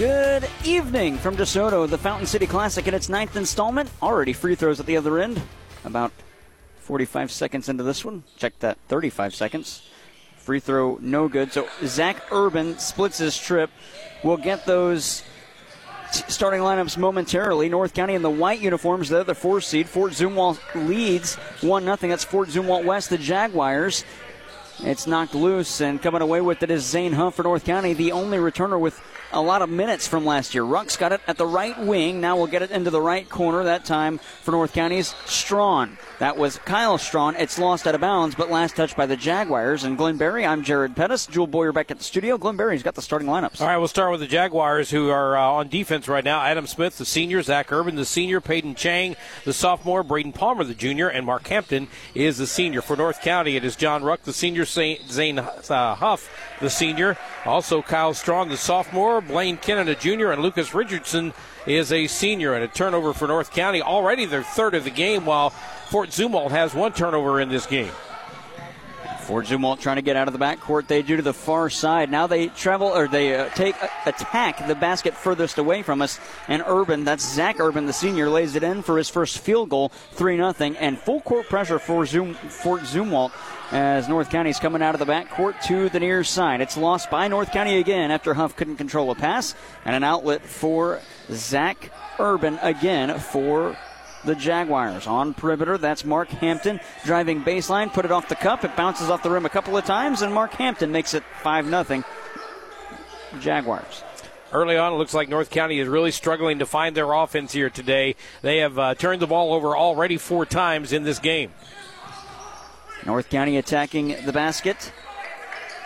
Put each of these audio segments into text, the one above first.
Good evening from DeSoto, the Fountain City Classic in its ninth installment. Already free throws at the other end. About 45 seconds into this one. Check that 35 seconds. Free throw no good. So Zach Urban splits his trip. We'll get those t- starting lineups momentarily. North County in the white uniforms, they're the four seed. Fort Zumwalt leads 1 0. That's Fort Zumwalt West, the Jaguars. It's knocked loose, and coming away with it is Zane Huff for North County, the only returner with a lot of minutes from last year. Ruck's got it at the right wing. Now we'll get it into the right corner. That time for North County's Strawn. That was Kyle Strawn. It's lost out of bounds, but last touch by the Jaguars. And Glenn Berry, I'm Jared Pettis. Jewel Boyer back at the studio. Glenn Berry's got the starting lineups. All right, we'll start with the Jaguars, who are uh, on defense right now. Adam Smith, the senior, Zach Urban, the senior, Peyton Chang, the sophomore, Braden Palmer, the junior, and Mark Hampton is the senior. For North County, it is John Ruck, the senior, Zane uh, Huff, the senior, also Kyle Strawn, the sophomore, Blaine Kennan, a junior, and Lucas Richardson is a senior. And a turnover for North County, already their third of the game, while Fort Zumwalt has one turnover in this game. Fort Zumwalt trying to get out of the backcourt. They do to the far side. Now they travel or they uh, take uh, attack the basket furthest away from us. And Urban, that's Zach Urban, the senior, lays it in for his first field goal, three 0 and full court pressure for Zoom, Fort Zumwalt as North County is coming out of the backcourt to the near side. It's lost by North County again after Huff couldn't control a pass and an outlet for Zach Urban again for the Jaguars. On perimeter, that's Mark Hampton driving baseline, put it off the cup. It bounces off the rim a couple of times, and Mark Hampton makes it 5 0. Jaguars. Early on, it looks like North County is really struggling to find their offense here today. They have uh, turned the ball over already four times in this game. North County attacking the basket.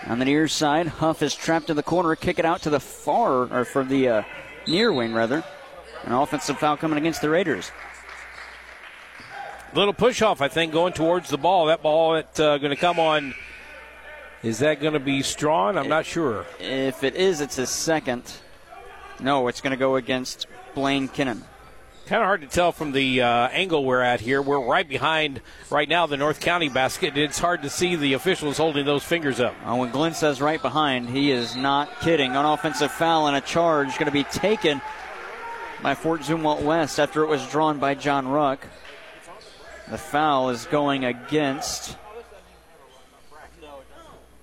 On the near side, Huff is trapped in the corner. Kick it out to the far, or for the uh, near wing, rather. An offensive foul coming against the Raiders. Little push off, I think, going towards the ball. That ball that's uh, going to come on. Is that going to be Strawn? I'm not sure. If it is, it's his second. No, it's going to go against Blaine Kinnan. Kind of hard to tell from the uh, angle we're at here. We're right behind right now the North County basket. It's hard to see the officials holding those fingers up. Uh, when Glenn says right behind, he is not kidding. An offensive foul and a charge going to be taken by Fort Zumwalt West after it was drawn by John Ruck. The foul is going against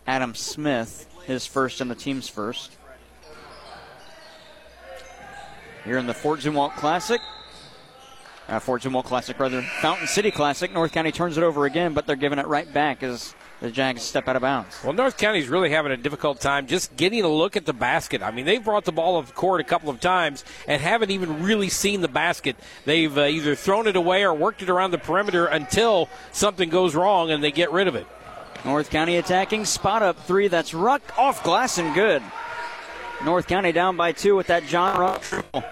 Adam Smith, his first and the team's first. Here in the Fort Zumwalt Classic. Uh, Fort Zumwalt Classic, rather. Fountain City Classic. North County turns it over again, but they're giving it right back as the Jags step out of bounds. Well, North County's really having a difficult time just getting a look at the basket. I mean, they've brought the ball up the court a couple of times and haven't even really seen the basket. They've uh, either thrown it away or worked it around the perimeter until something goes wrong and they get rid of it. North County attacking, spot up three. That's Ruck off glass and good. North County down by two with that John Ruck triple.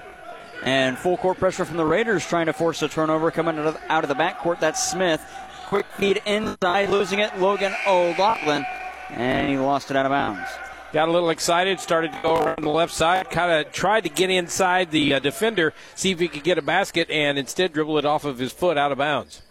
And full court pressure from the Raiders trying to force a turnover coming out of, out of the backcourt. That's Smith. Quick feed inside, losing it. Logan O'Loughlin. And he lost it out of bounds. Got a little excited, started to go around the left side, kind of tried to get inside the uh, defender, see if he could get a basket, and instead dribble it off of his foot out of bounds.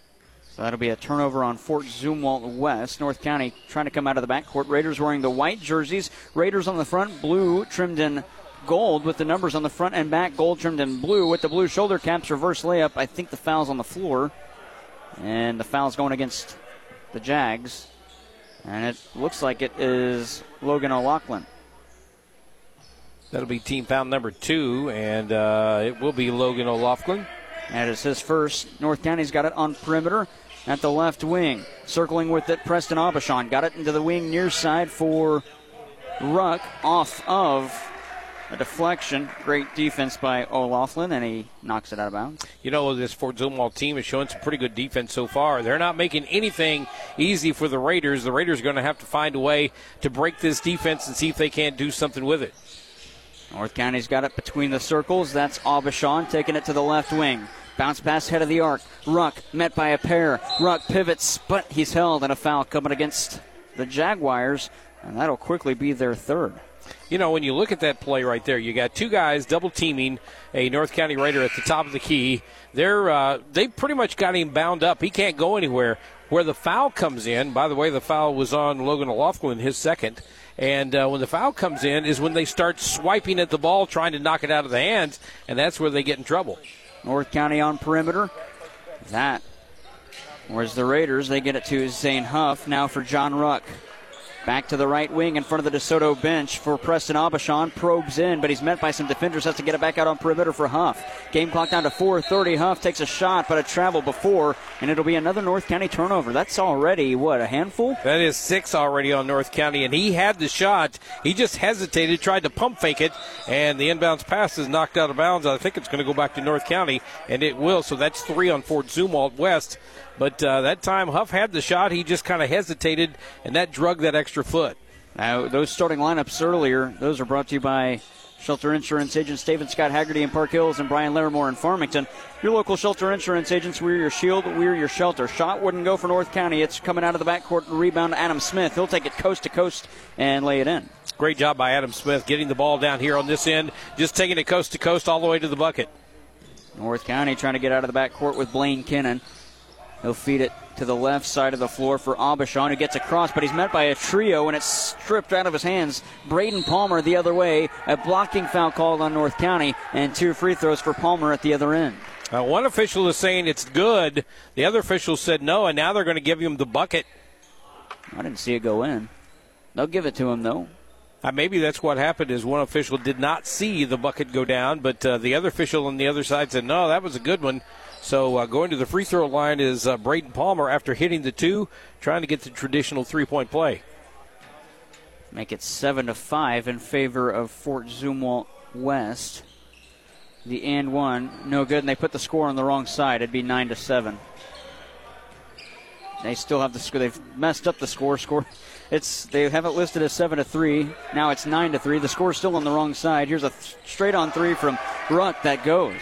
So that'll be a turnover on Fort Zumwalt West. North County trying to come out of the backcourt. Raiders wearing the white jerseys. Raiders on the front, blue trimmed in gold with the numbers on the front and back, gold trimmed in blue with the blue shoulder caps, reverse layup. I think the foul's on the floor. And the foul's going against the Jags. And it looks like it is Logan O'Loughlin. That'll be team foul number two, and uh, it will be Logan O'Loughlin. And it's his first. North County's got it on perimeter at the left wing. Circling with it, Preston Aubuchon. Got it into the wing near side for Ruck off of a deflection. Great defense by O'Loughlin, and he knocks it out of bounds. You know, this Fort Zumwalt team is showing some pretty good defense so far. They're not making anything easy for the Raiders. The Raiders are going to have to find a way to break this defense and see if they can't do something with it. North County's got it between the circles. That's Aubuchon taking it to the left wing. Bounce pass head of the arc. Ruck met by a pair. Ruck pivots, but he's held and a foul coming against the Jaguars, and that'll quickly be their third you know, when you look at that play right there, you got two guys double teaming a North County Raider at the top of the key. They're uh, they pretty much got him bound up. He can't go anywhere. Where the foul comes in, by the way, the foul was on Logan O'Loughlin, his second, And uh, when the foul comes in, is when they start swiping at the ball, trying to knock it out of the hands, and that's where they get in trouble. North County on perimeter. That. Where's the Raiders, they get it to Zane Huff. Now for John Ruck. Back to the right wing in front of the DeSoto bench for Preston Aubuchon. Probes in, but he's met by some defenders. Has to get it back out on perimeter for Huff. Game clock down to 4:30. Huff takes a shot, but a travel before, and it'll be another North County turnover. That's already what a handful. That is six already on North County, and he had the shot. He just hesitated, tried to pump fake it, and the inbounds pass is knocked out of bounds. I think it's going to go back to North County, and it will. So that's three on Fort Zumwalt West. But uh, that time, Huff had the shot. He just kind of hesitated, and that drug that extra foot. Now, those starting lineups earlier, those are brought to you by Shelter Insurance agents David Scott Haggerty in Park Hills and Brian Larimore in Farmington. Your local Shelter Insurance agents, we're your shield, we're your shelter. Shot wouldn't go for North County. It's coming out of the backcourt rebound Adam Smith. He'll take it coast to coast and lay it in. Great job by Adam Smith getting the ball down here on this end, just taking it coast to coast all the way to the bucket. North County trying to get out of the backcourt with Blaine Kinnon. He'll feed it to the left side of the floor for Aubuchon, who gets across, but he's met by a trio, and it's stripped out of his hands. Braden Palmer the other way. A blocking foul called on North County, and two free throws for Palmer at the other end. Uh, one official is saying it's good. The other official said no, and now they're going to give him the bucket. I didn't see it go in. They'll give it to him, though. Uh, maybe that's what happened is one official did not see the bucket go down, but uh, the other official on the other side said, no, that was a good one. So uh, going to the free throw line is uh, Braden Palmer after hitting the two, trying to get the traditional three point play. Make it seven to five in favor of Fort Zumwalt West. The and one, no good, and they put the score on the wrong side. It'd be nine to seven. They still have the score. They've messed up the score. Score. It's they have it listed as seven to three. Now it's nine to three. The score's still on the wrong side. Here's a th- straight on three from Ruck that goes.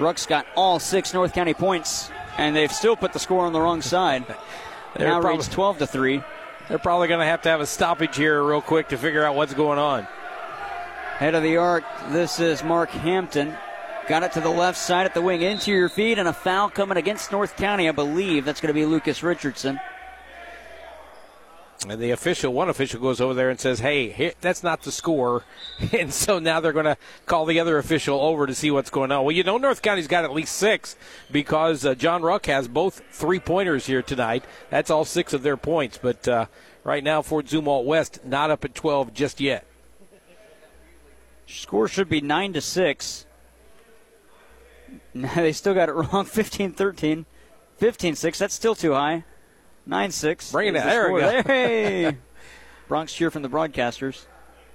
Ruck's got all six North County points, and they've still put the score on the wrong side. now probably, reads 12 to 3. They're probably going to have to have a stoppage here real quick to figure out what's going on. Head of the arc, this is Mark Hampton. Got it to the left side at the wing, interior feed, and a foul coming against North County. I believe that's going to be Lucas Richardson. And the official, one official goes over there and says, hey, that's not the score. And so now they're going to call the other official over to see what's going on. Well, you know, North County's got at least six because uh, John Ruck has both three pointers here tonight. That's all six of their points. But uh, right now, Fort Zumwalt West not up at 12 just yet. Score should be 9 to 6. they still got it wrong 15 13. 15 6. That's still too high. 9 6. Bring it the There we go. Hey! Bronx cheer from the broadcasters.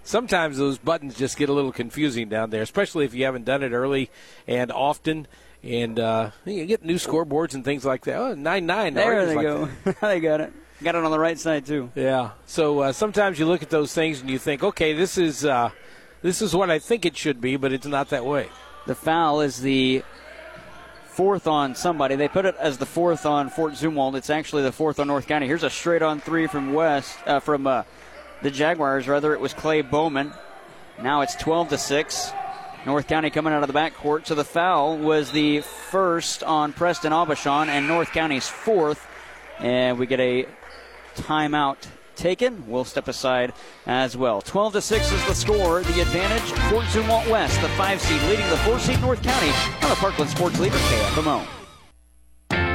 Sometimes those buttons just get a little confusing down there, especially if you haven't done it early and often. And uh, you get new scoreboards and things like that. Oh, 9 9. There they like go. they got it. Got it on the right side, too. Yeah. So uh, sometimes you look at those things and you think, okay, this is. Uh, this is what I think it should be, but it's not that way. The foul is the fourth on somebody. They put it as the fourth on Fort Zumwalt. It's actually the fourth on North County. Here's a straight on three from West, uh, from uh, the Jaguars. Rather, it was Clay Bowman. Now it's 12 to six. North County coming out of the backcourt. So the foul was the first on Preston Aubuchon and North County's fourth. And we get a timeout taken. We'll step aside as well. 12 to 6 is the score. The advantage, Fort Zumwalt West, the five seed, leading the four seed North County on the Parkland Sports Leader KFMO.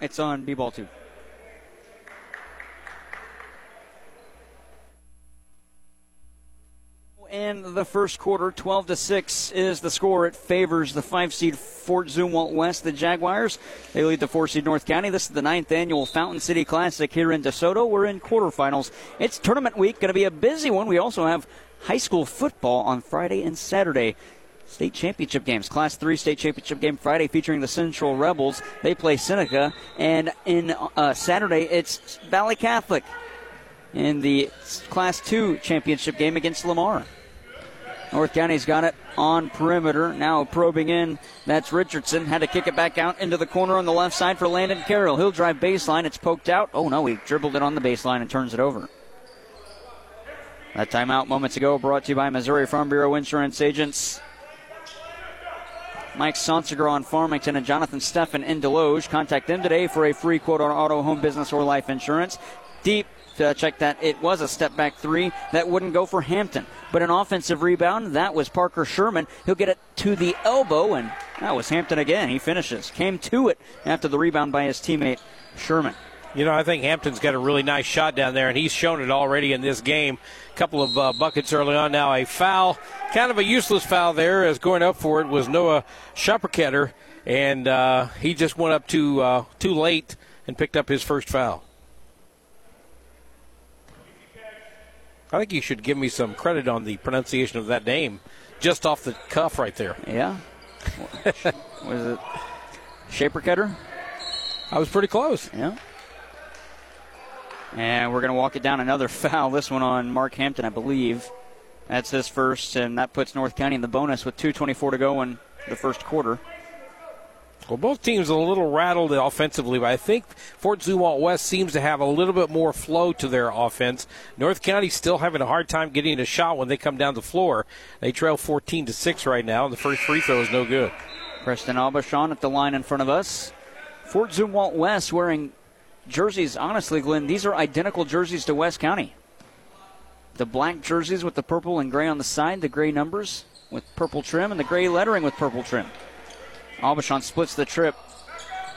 It's on B ball two. In the first quarter, 12 to 6 is the score. It favors the five seed Fort Zumwalt West, the Jaguars. They lead the four seed North County. This is the ninth annual Fountain City Classic here in DeSoto. We're in quarterfinals. It's tournament week, going to be a busy one. We also have high school football on Friday and Saturday. State championship games. Class 3 state championship game Friday featuring the Central Rebels. They play Seneca. And in uh, Saturday, it's Valle Catholic in the Class 2 championship game against Lamar. North County's got it on perimeter. Now probing in. That's Richardson. Had to kick it back out into the corner on the left side for Landon Carroll. He'll drive baseline. It's poked out. Oh no, he dribbled it on the baseline and turns it over. That timeout moments ago brought to you by Missouri Farm Bureau Insurance Agents. Mike Sonsiger on Farmington and Jonathan Steffen in Desloge. Contact them today for a free quote on auto, home, business, or life insurance. Deep to check that it was a step back three that wouldn't go for Hampton. But an offensive rebound, that was Parker Sherman. He'll get it to the elbow, and that was Hampton again. He finishes. Came to it after the rebound by his teammate Sherman. You know, I think Hampton's got a really nice shot down there, and he's shown it already in this game. A couple of uh, buckets early on. Now a foul, kind of a useless foul there, as going up for it was Noah Schapperketter, and uh, he just went up too uh, too late and picked up his first foul. I think you should give me some credit on the pronunciation of that name, just off the cuff right there. Yeah. was it Shapercutter? I was pretty close. Yeah. And we're going to walk it down another foul. This one on Mark Hampton, I believe. That's his first, and that puts North County in the bonus with 2.24 to go in the first quarter. Well, both teams are a little rattled offensively, but I think Fort Zumwalt West seems to have a little bit more flow to their offense. North County's still having a hard time getting a shot when they come down the floor. They trail 14 to 6 right now, and the first free throw is no good. Preston Aubuchon at the line in front of us. Fort Zumwalt West wearing jerseys, honestly, Glenn, these are identical jerseys to West County. The black jerseys with the purple and gray on the side, the gray numbers with purple trim, and the gray lettering with purple trim. Aubuchon splits the trip.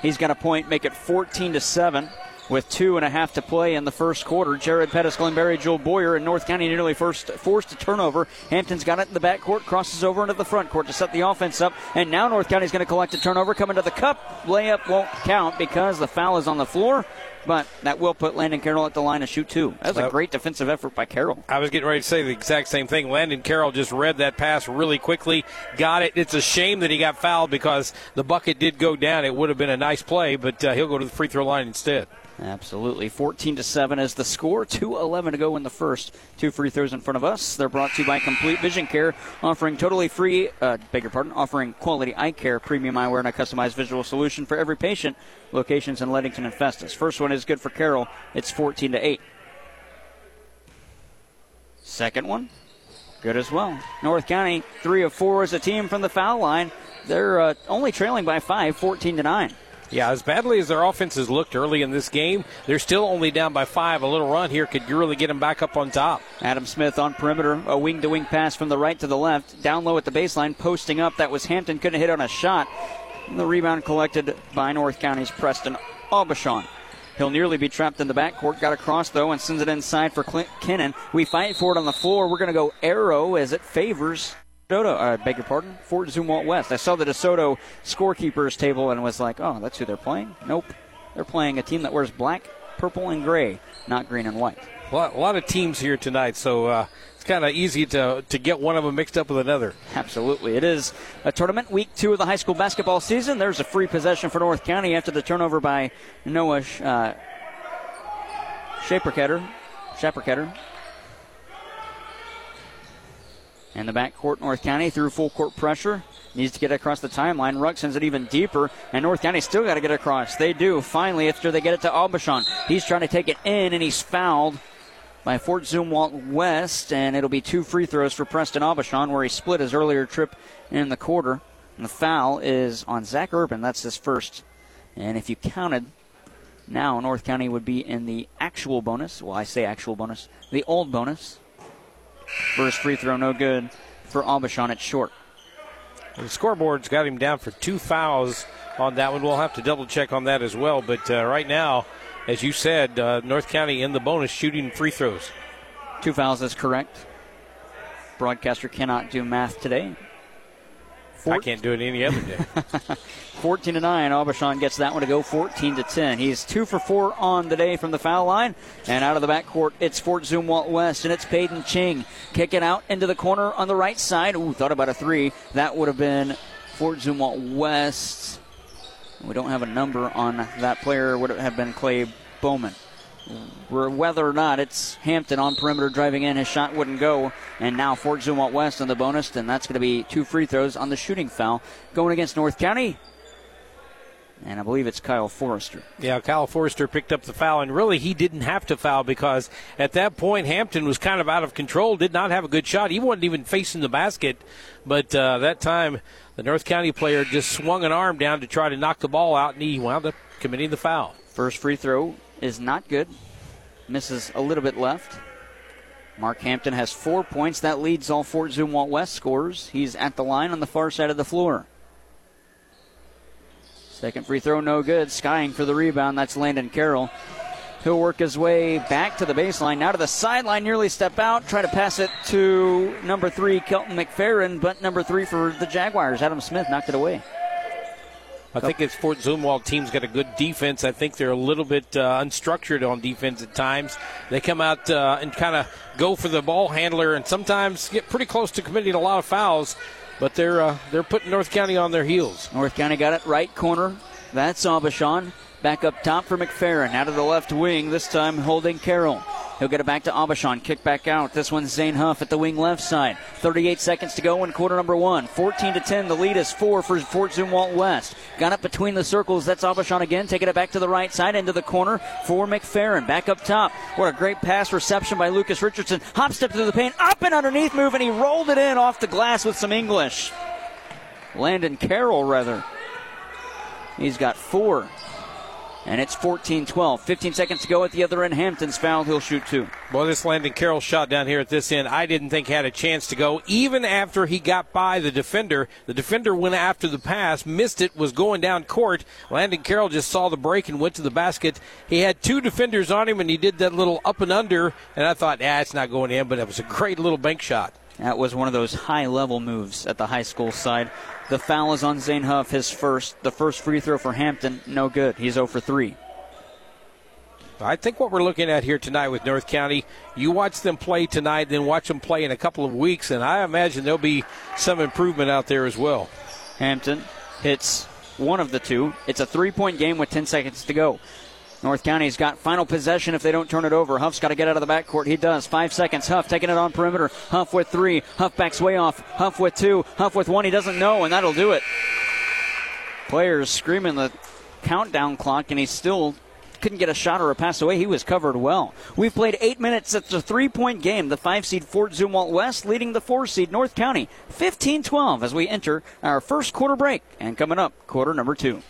He's got a point, make it 14 to 7 with two and a half to play in the first quarter. Jared Pettis, Glenn Berry, Joel Boyer, and North County nearly first forced a turnover. Hampton's got it in the backcourt, crosses over into the front court to set the offense up, and now North County's going to collect a turnover, coming to the cup. Layup won't count because the foul is on the floor but that will put Landon Carroll at the line to shoot two. That was a great defensive effort by Carroll. I was getting ready to say the exact same thing. Landon Carroll just read that pass really quickly, got it. It's a shame that he got fouled because the bucket did go down. It would have been a nice play, but uh, he'll go to the free throw line instead. Absolutely. 14 to 7 is the score. 2.11 to go in the first. Two free throws in front of us. They're brought to you by Complete Vision Care, offering totally free, uh, beg your pardon, offering quality eye care, premium eyewear, and a customized visual solution for every patient. Locations in Leadington and Festus. First one is good for Carroll. It's 14 to 8. Second one, good as well. North County, three of four as a team from the foul line. They're uh, only trailing by five, 14 to 9. Yeah, as badly as their offenses looked early in this game, they're still only down by five. A little run here could really get them back up on top. Adam Smith on perimeter, a wing to wing pass from the right to the left, down low at the baseline, posting up. That was Hampton, couldn't hit on a shot. And the rebound collected by North County's Preston Aubuchon. He'll nearly be trapped in the backcourt. Got across, though, and sends it inside for Clint Kinnon. We fight for it on the floor. We're going to go arrow as it favors DeSoto, uh, beg your pardon, Fort Zumwalt West. I saw the DeSoto scorekeepers table and was like, oh, that's who they're playing? Nope. They're playing a team that wears black, purple, and gray, not green and white. A lot, a lot of teams here tonight, so uh, it's kind of easy to, to get one of them mixed up with another. Absolutely. It is a tournament, week two of the high school basketball season. There's a free possession for North County after the turnover by Noah uh, Shaperketter. Shaperketter. And the backcourt, North County through full court pressure. Needs to get across the timeline. Ruck sends it even deeper, and North County still got to get across. They do. Finally, after they get it to Aubuchon. He's trying to take it in, and he's fouled by Fort Zumwalt West, and it'll be two free throws for Preston Aubuchon, where he split his earlier trip in the quarter. And the foul is on Zach Urban. That's his first. And if you counted, now North County would be in the actual bonus. Well, I say actual bonus. The old bonus. First free throw, no good for Aubuchon. It's short. The scoreboard's got him down for two fouls on that one. We'll have to double check on that as well. But uh, right now, as you said, uh, North County in the bonus shooting free throws. Two fouls is correct. Broadcaster cannot do math today. I can't do it any other day. 14 to 9. Aubuchon gets that one to go 14 to 10. He's two for four on the day from the foul line. And out of the backcourt, it's Fort Zumwalt West, and it's Peyton Ching. Kicking out into the corner on the right side. Ooh, thought about a three. That would have been Fort Zumwalt West. We don't have a number on that player. Would it have been Clay Bowman? Whether or not it's Hampton on perimeter driving in, his shot wouldn't go. And now Fort Zumwalt West on the bonus, and that's going to be two free throws on the shooting foul going against North County. And I believe it's Kyle Forrester. Yeah, Kyle Forrester picked up the foul, and really he didn't have to foul because at that point Hampton was kind of out of control, did not have a good shot. He wasn't even facing the basket, but uh, that time the North County player just swung an arm down to try to knock the ball out, and he wound up committing the foul. First free throw is not good. Misses a little bit left. Mark Hampton has four points. That leads all Fort Zumwalt West scores. He's at the line on the far side of the floor. Second free throw, no good. Skying for the rebound. That's Landon Carroll. He'll work his way back to the baseline. Now to the sideline, nearly step out. Try to pass it to number three, Kelton McFerrin, but number three for the Jaguars, Adam Smith, knocked it away. I think it's Fort Zumwalt team's got a good defense. I think they're a little bit uh, unstructured on defense at times. They come out uh, and kind of go for the ball handler, and sometimes get pretty close to committing a lot of fouls. But they're uh, they're putting North County on their heels. North County got it right corner. That's Aubuchon. Back up top for McFerrin. Out of the left wing, this time holding Carroll. He'll get it back to Aubuchon. Kick back out. This one's Zane Huff at the wing left side. 38 seconds to go in quarter number one. 14 to 10. The lead is four for Fort Zumwalt West. Got it between the circles. That's Aubuchon again. Taking it back to the right side into the corner for McFerrin. Back up top. What a great pass reception by Lucas Richardson. Hop step through the paint. Up and underneath move, and he rolled it in off the glass with some English. Landon Carroll, rather. He's got four. And it's 14 12. 15 seconds to go at the other end. Hampton's fouled. He'll shoot two. Well, this Landon Carroll shot down here at this end, I didn't think had a chance to go. Even after he got by the defender, the defender went after the pass, missed it, was going down court. Landon Carroll just saw the break and went to the basket. He had two defenders on him, and he did that little up and under. And I thought, ah, it's not going in, but it was a great little bank shot. That was one of those high level moves at the high school side. The foul is on Zane Huff, his first. The first free throw for Hampton, no good. He's 0 for 3. I think what we're looking at here tonight with North County, you watch them play tonight, then watch them play in a couple of weeks, and I imagine there'll be some improvement out there as well. Hampton hits one of the two. It's a three point game with 10 seconds to go. North County's got final possession if they don't turn it over. Huff's got to get out of the backcourt. He does. Five seconds. Huff taking it on perimeter. Huff with three. Huff backs way off. Huff with two. Huff with one. He doesn't know, and that'll do it. Players screaming the countdown clock, and he still couldn't get a shot or a pass away. He was covered well. We've played eight minutes. It's a three point game. The five seed Fort Zumwalt West leading the four seed North County 15 12 as we enter our first quarter break. And coming up, quarter number two.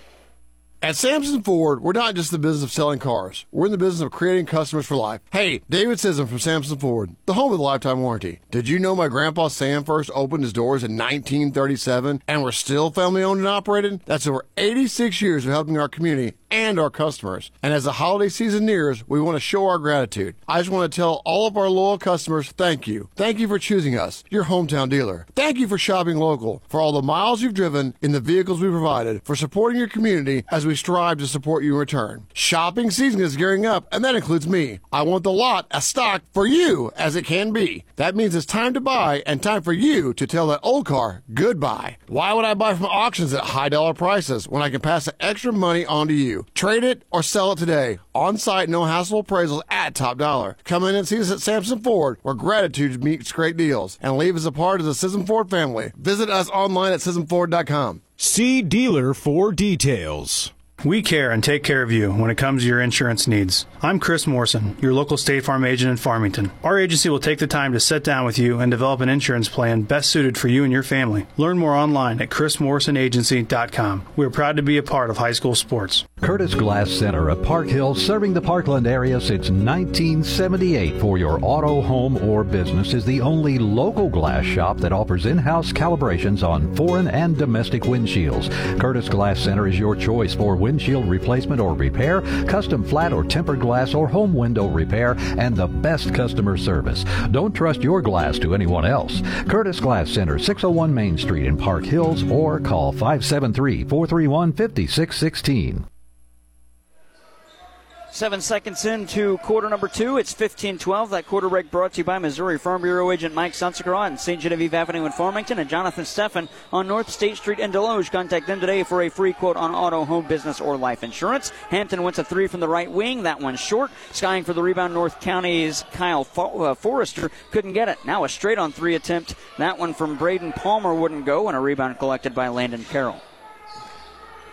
At Samson Ford, we're not just in the business of selling cars. We're in the business of creating customers for life. Hey, David Sisson from Samson Ford, the home of the lifetime warranty. Did you know my grandpa Sam first opened his doors in 1937 and we're still family owned and operated? That's over 86 years of helping our community and our customers. And as the holiday season nears, we want to show our gratitude. I just want to tell all of our loyal customers thank you. Thank you for choosing us, your hometown dealer. Thank you for shopping local, for all the miles you've driven in the vehicles we provided, for supporting your community as we strive to support you in return. Shopping season is gearing up, and that includes me. I want the lot as stock for you as it can be. That means it's time to buy and time for you to tell that old car goodbye. Why would I buy from auctions at high dollar prices when I can pass the extra money on to you? Trade it or sell it today. On site, no hassle appraisals at top dollar. Come in and see us at Samson Ford, where gratitude meets great deals, and leave as a part of the Sisson Ford family. Visit us online at SissonFord.com. See dealer for details. We care and take care of you when it comes to your insurance needs. I'm Chris Morrison, your local State Farm agent in Farmington. Our agency will take the time to sit down with you and develop an insurance plan best suited for you and your family. Learn more online at chrismorrisonagency.com. We are proud to be a part of high school sports. Curtis Glass Center of Park Hill, serving the Parkland area since 1978 for your auto, home, or business, is the only local glass shop that offers in-house calibrations on foreign and domestic windshields. Curtis Glass Center is your choice for windshields windshield replacement or repair, custom flat or tempered glass or home window repair, and the best customer service. Don't trust your glass to anyone else. Curtis Glass Center, 601 Main Street in Park Hills, or call 573 431 5616. Seven seconds into quarter number two. It's 15 12. That quarter break brought to you by Missouri Farm Bureau agent Mike Sunsegra on St. Genevieve Avenue in Farmington and Jonathan Steffen on North State Street in Desloge. Contact them today for a free quote on auto, home, business, or life insurance. Hampton wins a three from the right wing. That one's short. Skying for the rebound, North County's Kyle uh, Forrester couldn't get it. Now a straight on three attempt. That one from Braden Palmer wouldn't go, and a rebound collected by Landon Carroll.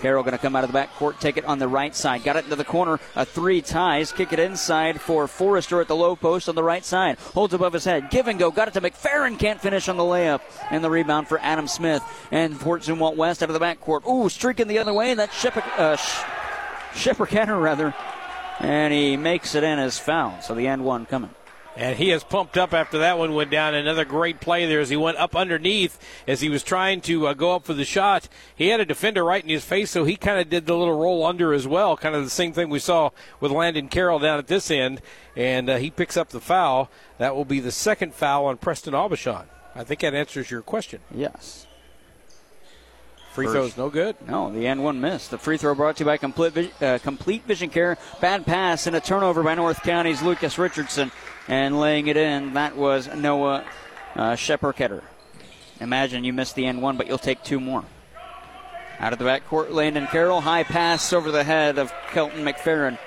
Carroll going to come out of the back court, take it on the right side. Got it into the corner. A three ties. Kick it inside for Forrester at the low post on the right side. Holds above his head. Give and go. Got it to McFerrin. Can't finish on the layup. And the rebound for Adam Smith. And Fort Zumwalt West out of the back court. Ooh, streaking the other way. And that's Shepard, uh, rather. And he makes it in as foul. So the end one coming. And he has pumped up after that one went down. Another great play there as he went up underneath as he was trying to uh, go up for the shot. He had a defender right in his face, so he kind of did the little roll under as well. Kind of the same thing we saw with Landon Carroll down at this end. And uh, he picks up the foul. That will be the second foul on Preston Aubuchon. I think that answers your question. Yes. Free First. throws no good. No, the end one missed. The free throw brought to you by Complete, uh, Complete Vision Care. Bad pass and a turnover by North County's Lucas Richardson and laying it in. That was Noah uh, Shepard Imagine you missed the end one, but you'll take two more. Out of the backcourt, Landon Carroll. High pass over the head of Kelton McFerrin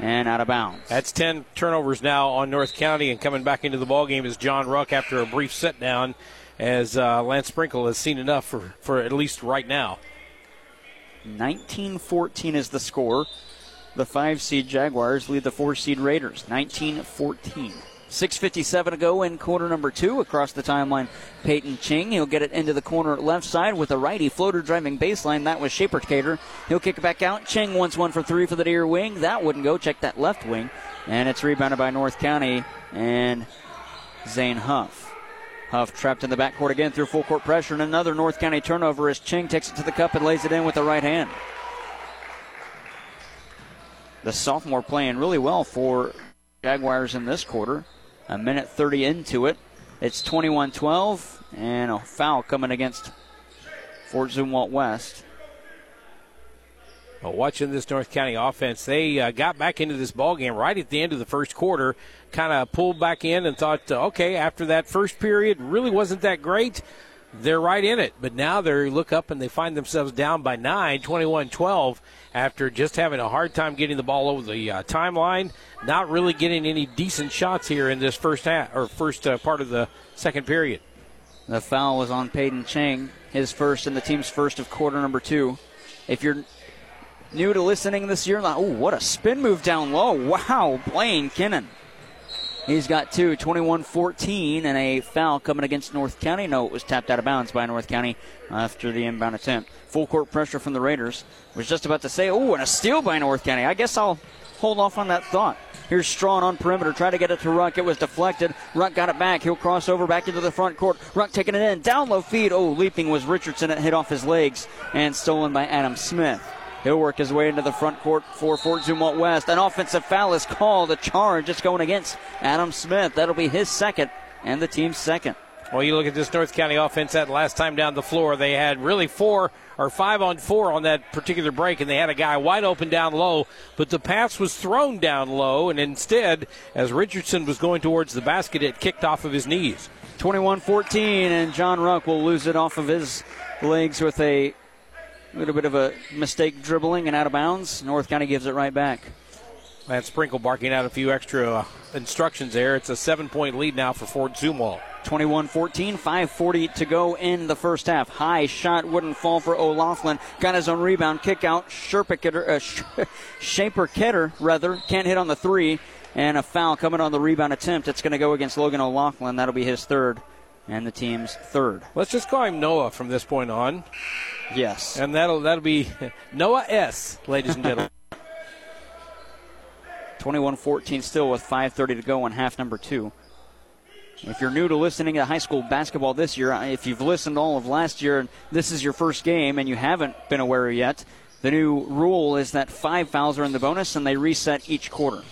and out of bounds. That's 10 turnovers now on North County, and coming back into the ball game is John Ruck after a brief set down as uh, Lance Sprinkle has seen enough for, for at least right now. 19 14 is the score. The five seed Jaguars lead the four seed Raiders 19 14. 6.57 to go in quarter number two. Across the timeline, Peyton Ching. He'll get it into the corner left side with a righty floater driving baseline. That was Shaper Cater. He'll kick it back out. Ching wants one for three for the near wing. That wouldn't go. Check that left wing. And it's rebounded by North County and Zane Huff. Huff trapped in the backcourt again through full court pressure. And another North County turnover as Ching takes it to the cup and lays it in with the right hand the sophomore playing really well for Jaguars in this quarter. A minute 30 into it. It's 21 12, and a foul coming against Fort Zumwalt West. Watching this North County offense, they uh, got back into this ball game right at the end of the first quarter, kind of pulled back in and thought, uh, okay, after that first period, really wasn't that great they're right in it. But now they look up and they find themselves down by 9, 21 12, after just having a hard time getting the ball over the uh, timeline, not really getting any decent shots here in this first half or first uh, part of the second period. The foul was on Peyton Chang, his first and the team's first of quarter number two. If you're new to listening this year, oh, what a spin move down low. Wow, Blaine Kinnan He's got two, 21 14, and a foul coming against North County. No, it was tapped out of bounds by North County after the inbound attempt. Full court pressure from the Raiders. Was just about to say, oh, and a steal by North County. I guess I'll hold off on that thought. Here's Strawn on perimeter, try to get it to Ruck. It was deflected. Ruck got it back. He'll cross over back into the front court. Ruck taking it in. Down low feed. Oh, leaping was Richardson. It hit off his legs and stolen by Adam Smith. He'll work his way into the front court for Fort Zumwalt West. An offensive foul is called. A charge. It's going against Adam Smith. That'll be his second and the team's second. Well, you look at this North County offense that last time down the floor, they had really four or five on four on that particular break, and they had a guy wide open down low, but the pass was thrown down low, and instead, as Richardson was going towards the basket, it kicked off of his knees. 21 14, and John Ruck will lose it off of his legs with a a little bit of a mistake dribbling and out of bounds. North County gives it right back. Matt Sprinkle barking out a few extra uh, instructions there. It's a seven point lead now for Fort Zumwalt. 21 14, 5.40 to go in the first half. High shot wouldn't fall for O'Loughlin. Got his own rebound, kick out. Sherpicker, uh, Shaper Ketter, rather, can't hit on the three. And a foul coming on the rebound attempt. It's going to go against Logan O'Loughlin. That'll be his third and the team's third. Let's just call him Noah from this point on. Yes. And that'll that'll be Noah S, ladies and gentlemen. 21-14 still with 5:30 to go in half number 2. If you're new to listening to high school basketball this year, uh, if you've listened all of last year and this is your first game and you haven't been aware yet, The new rule is that five fouls are in the bonus and they reset each quarter.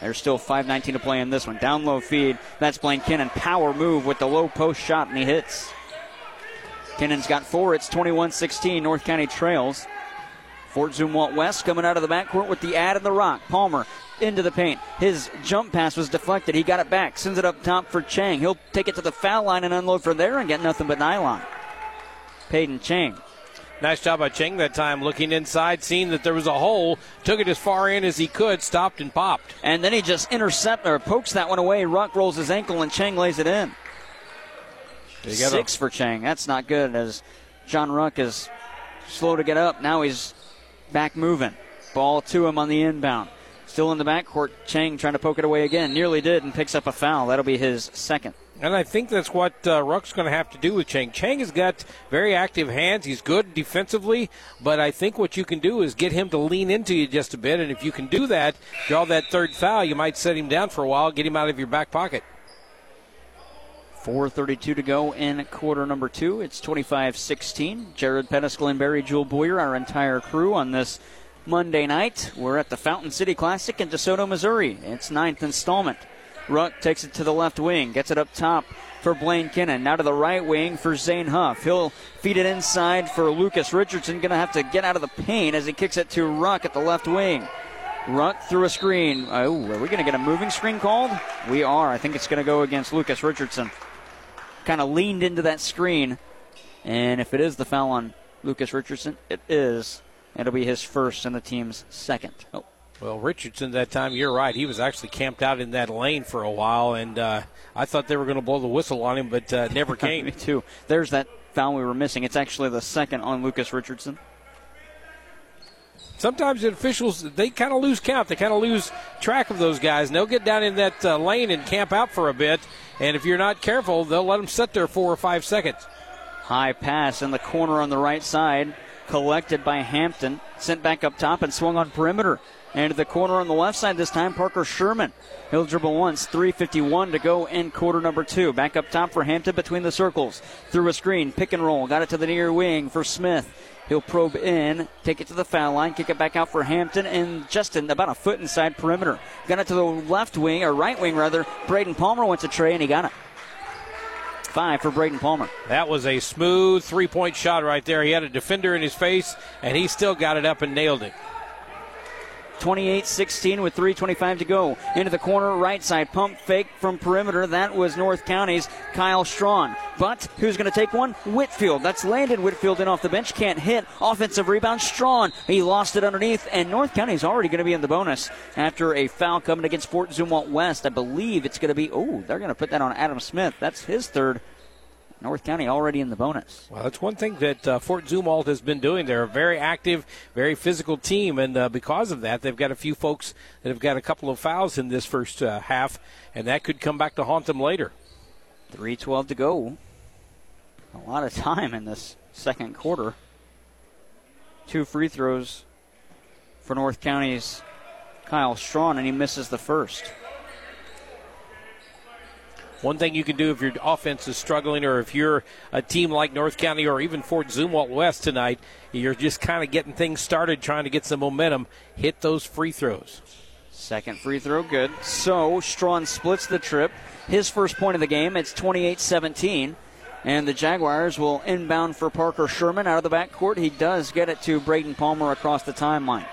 There's still 5.19 to play in this one. Down low feed. That's Blaine Kinnan. Power move with the low post shot, and he hits. Kinnan's got four. It's 21 16. North County trails. Fort Zumwalt West coming out of the backcourt with the ad and the rock. Palmer into the paint. His jump pass was deflected. He got it back. Sends it up top for Chang. He'll take it to the foul line and unload from there and get nothing but nylon. Peyton Chang Nice job by Cheng that time, looking inside, seeing that there was a hole, took it as far in as he could, stopped and popped. And then he just intercepts or pokes that one away. Ruck rolls his ankle and Cheng lays it in. Six for Cheng. That's not good as John Ruck is slow to get up. Now he's back moving. Ball to him on the inbound. Still in the backcourt. Cheng trying to poke it away again. Nearly did and picks up a foul. That'll be his second. And I think that's what uh, Ruck's going to have to do with Chang. Chang has got very active hands. He's good defensively, but I think what you can do is get him to lean into you just a bit. And if you can do that, draw that third foul, you might set him down for a while, get him out of your back pocket. 4.32 to go in quarter number two. It's 25 16. Jared Pettis, Glenn Berry, Jewel Boyer, our entire crew on this Monday night. We're at the Fountain City Classic in DeSoto, Missouri. It's ninth installment. Ruck takes it to the left wing, gets it up top for Blaine Kinnan. Now to the right wing for Zane Huff. He'll feed it inside for Lucas Richardson. Going to have to get out of the paint as he kicks it to Ruck at the left wing. Ruck through a screen. Oh, are we going to get a moving screen called? We are. I think it's going to go against Lucas Richardson. Kind of leaned into that screen. And if it is the foul on Lucas Richardson, it is. It'll be his first and the team's second. Oh. Well, Richardson that time, you're right. He was actually camped out in that lane for a while, and uh, I thought they were going to blow the whistle on him, but uh, never came. Me too. There's that foul we were missing. It's actually the second on Lucas Richardson. Sometimes the officials they kind of lose count. They kind of lose track of those guys. And they'll get down in that uh, lane and camp out for a bit. And if you're not careful, they'll let them sit there four or five seconds. High pass in the corner on the right side, collected by Hampton, sent back up top and swung on perimeter. And to the corner on the left side this time, Parker Sherman. He'll dribble once, 3.51 to go in quarter number two. Back up top for Hampton between the circles. Through a screen, pick and roll. Got it to the near wing for Smith. He'll probe in, take it to the foul line, kick it back out for Hampton, and Justin about a foot inside perimeter. Got it to the left wing, or right wing rather. Braden Palmer went to Trey, and he got it. Five for Braden Palmer. That was a smooth three point shot right there. He had a defender in his face, and he still got it up and nailed it. 28 16 with 3.25 to go. Into the corner, right side. Pump fake from perimeter. That was North County's Kyle Strawn. But who's going to take one? Whitfield. That's landed Whitfield in off the bench. Can't hit. Offensive rebound. Strawn. He lost it underneath. And North County's already going to be in the bonus after a foul coming against Fort Zumwalt West. I believe it's going to be, oh, they're going to put that on Adam Smith. That's his third North County already in the bonus. Well, that's one thing that uh, Fort Zumwalt has been doing. They're a very active, very physical team, and uh, because of that, they've got a few folks that have got a couple of fouls in this first uh, half, and that could come back to haunt them later. 3.12 to go. A lot of time in this second quarter. Two free throws for North County's Kyle Strawn, and he misses the first. One thing you can do if your offense is struggling, or if you're a team like North County or even Fort Zumwalt West tonight, you're just kind of getting things started, trying to get some momentum. Hit those free throws. Second free throw, good. So Strawn splits the trip. His first point of the game. It's 28 17. And the Jaguars will inbound for Parker Sherman out of the backcourt. He does get it to Braden Palmer across the timeline.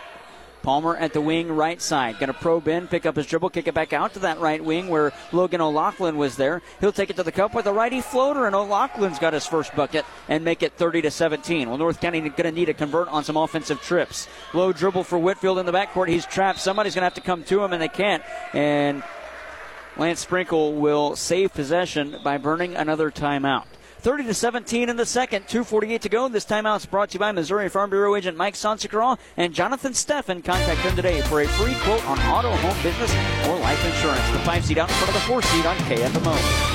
Palmer at the wing right side. Going to probe in, pick up his dribble, kick it back out to that right wing where Logan O'Loughlin was there. He'll take it to the cup with a righty floater, and O'Loughlin's got his first bucket and make it 30 to 17. Well, North County going to need to convert on some offensive trips. Low dribble for Whitfield in the backcourt. He's trapped. Somebody's going to have to come to him, and they can't. And Lance Sprinkle will save possession by burning another timeout. 30 to 17 in the second. 2:48 to go. This timeout's brought to you by Missouri Farm Bureau agent Mike Sansegraw and Jonathan Steffen. Contact them today for a free quote on auto, home business, or life insurance. The five seat out in front of the four seat on KFMO.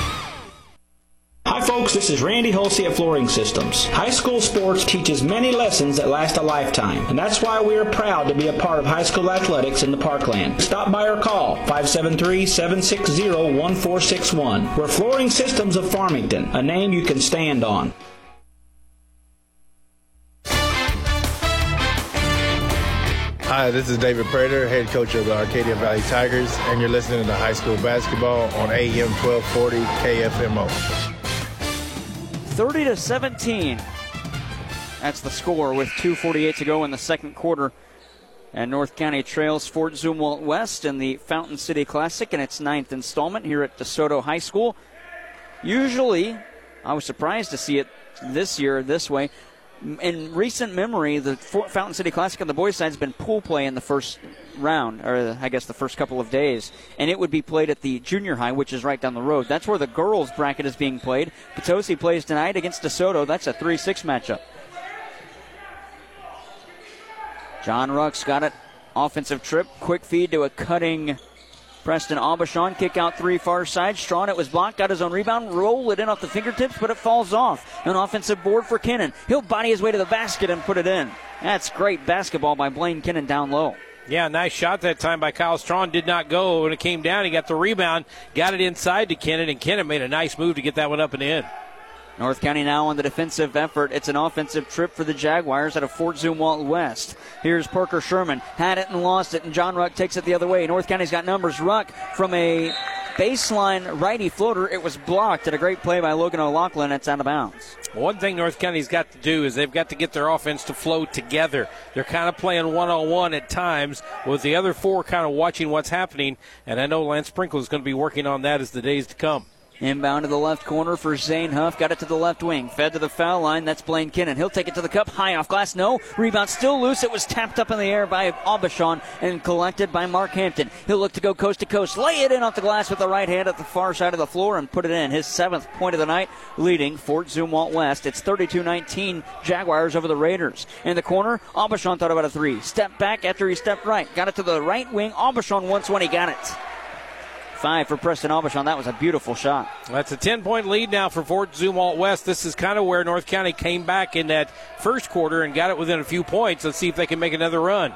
Folks. This is Randy Hulsey at Flooring Systems. High school sports teaches many lessons that last a lifetime, and that's why we are proud to be a part of high school athletics in the Parkland. Stop by or call 573-760-1461. We're Flooring Systems of Farmington, a name you can stand on. Hi, this is David Prater, head coach of the Arcadia Valley Tigers, and you're listening to high school basketball on AM 1240 KFMO. 30 to 17. That's the score with 2:48 to go in the second quarter. And North County trails Fort Zumwalt West in the Fountain City Classic in its ninth installment here at DeSoto High School. Usually, I was surprised to see it this year this way. In recent memory, the Fountain City Classic on the boys' side has been pool play in the first round, or I guess the first couple of days, and it would be played at the junior high, which is right down the road. That's where the girls' bracket is being played. Potosi plays tonight against DeSoto. That's a 3 6 matchup. John Ruck's got it. Offensive trip, quick feed to a cutting Preston Aubuchon. Kick out three far side. Strawn, it was blocked, got his own rebound, roll it in off the fingertips, but it falls off. An offensive board for Kennan. He'll body his way to the basket and put it in. That's great basketball by Blaine Kennan down low. Yeah, nice shot that time by Kyle Strawn. Did not go when it came down. He got the rebound, got it inside to Kennan, and Kennan made a nice move to get that one up and in. North County now on the defensive effort. It's an offensive trip for the Jaguars out of Fort Zumwalt West. Here's Parker Sherman. Had it and lost it, and John Ruck takes it the other way. North County's got numbers. Ruck from a baseline righty floater. It was blocked at a great play by Logan O'Loughlin. It's out of bounds. One thing North County's got to do is they've got to get their offense to flow together. They're kind of playing one on one at times, with the other four kind of watching what's happening. And I know Lance Sprinkle is going to be working on that as the days to come. Inbound to the left corner for Zane Huff. Got it to the left wing. Fed to the foul line. That's Blaine Kinnon. He'll take it to the cup. High off glass. No. Rebound still loose. It was tapped up in the air by Aubuchon and collected by Mark Hampton. He'll look to go coast to coast. Lay it in off the glass with the right hand at the far side of the floor and put it in. His seventh point of the night, leading Fort Zumwalt West. It's 32 19 Jaguars over the Raiders. In the corner, Aubuchon thought about a three. Step back after he stepped right. Got it to the right wing. Aubuchon once when he got it five for Preston Aubuchon. That was a beautiful shot. That's a 10 point lead now for Fort Zumwalt West. This is kind of where North County came back in that first quarter and got it within a few points. Let's see if they can make another run.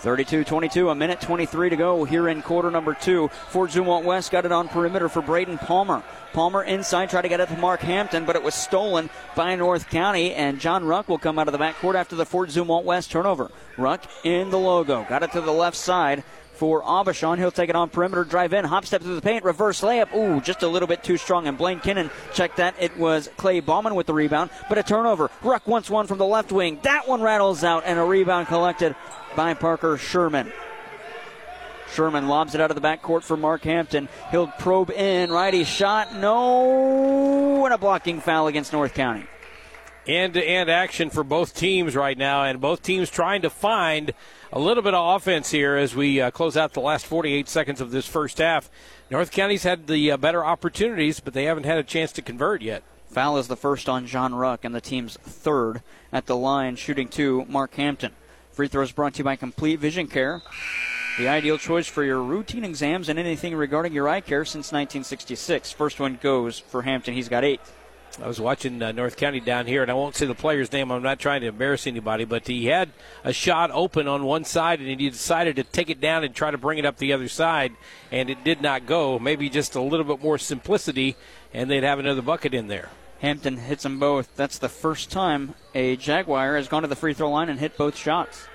32 22, a minute 23 to go here in quarter number two. Fort Zumwalt West got it on perimeter for Braden Palmer. Palmer inside, tried to get it to Mark Hampton, but it was stolen by North County, and John Ruck will come out of the backcourt after the Fort Zumwalt West turnover. Ruck in the logo, got it to the left side for Aubuchon. He'll take it on perimeter, drive in, hop step to the paint, reverse layup. Ooh, just a little bit too strong. And Blaine Kinnon checked that. It was Clay Bowman with the rebound, but a turnover. Ruck wants one from the left wing. That one rattles out, and a rebound collected by Parker Sherman. Sherman lobs it out of the backcourt for Mark Hampton. He'll probe in. Righty shot. No. And a blocking foul against North County end to end action for both teams right now, and both teams trying to find a little bit of offense here as we uh, close out the last 48 seconds of this first half. North County's had the uh, better opportunities, but they haven't had a chance to convert yet. Foul is the first on John Ruck and the team's third at the line, shooting to Mark Hampton. Free throws brought to you by Complete Vision Care. The ideal choice for your routine exams and anything regarding your eye care since 1966. First one goes for Hampton. He's got eight. I was watching uh, North County down here, and I won't say the player's name. I'm not trying to embarrass anybody, but he had a shot open on one side, and he decided to take it down and try to bring it up the other side, and it did not go. Maybe just a little bit more simplicity, and they'd have another bucket in there. Hampton hits them both. That's the first time a Jaguar has gone to the free throw line and hit both shots.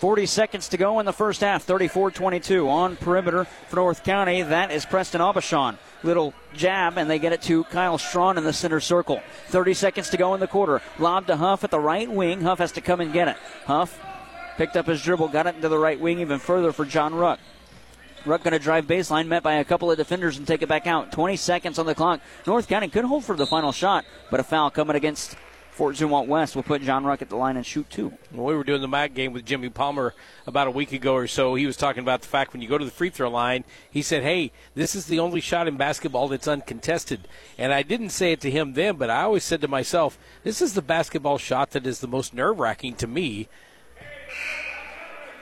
40 seconds to go in the first half. 34 22 on perimeter for North County. That is Preston Aubuchon little jab, and they get it to Kyle Strawn in the center circle. 30 seconds to go in the quarter. Lob to Huff at the right wing. Huff has to come and get it. Huff picked up his dribble, got it into the right wing even further for John Ruck. Ruck going to drive baseline, met by a couple of defenders and take it back out. 20 seconds on the clock. North County could hold for the final shot, but a foul coming against Fort Zumwalt West will put John Ruck at the line and shoot two. Well, we were doing the MAC game with Jimmy Palmer about a week ago or so, he was talking about the fact when you go to the free throw line, he said, Hey, this is the only shot in basketball that's uncontested. And I didn't say it to him then, but I always said to myself, This is the basketball shot that is the most nerve wracking to me.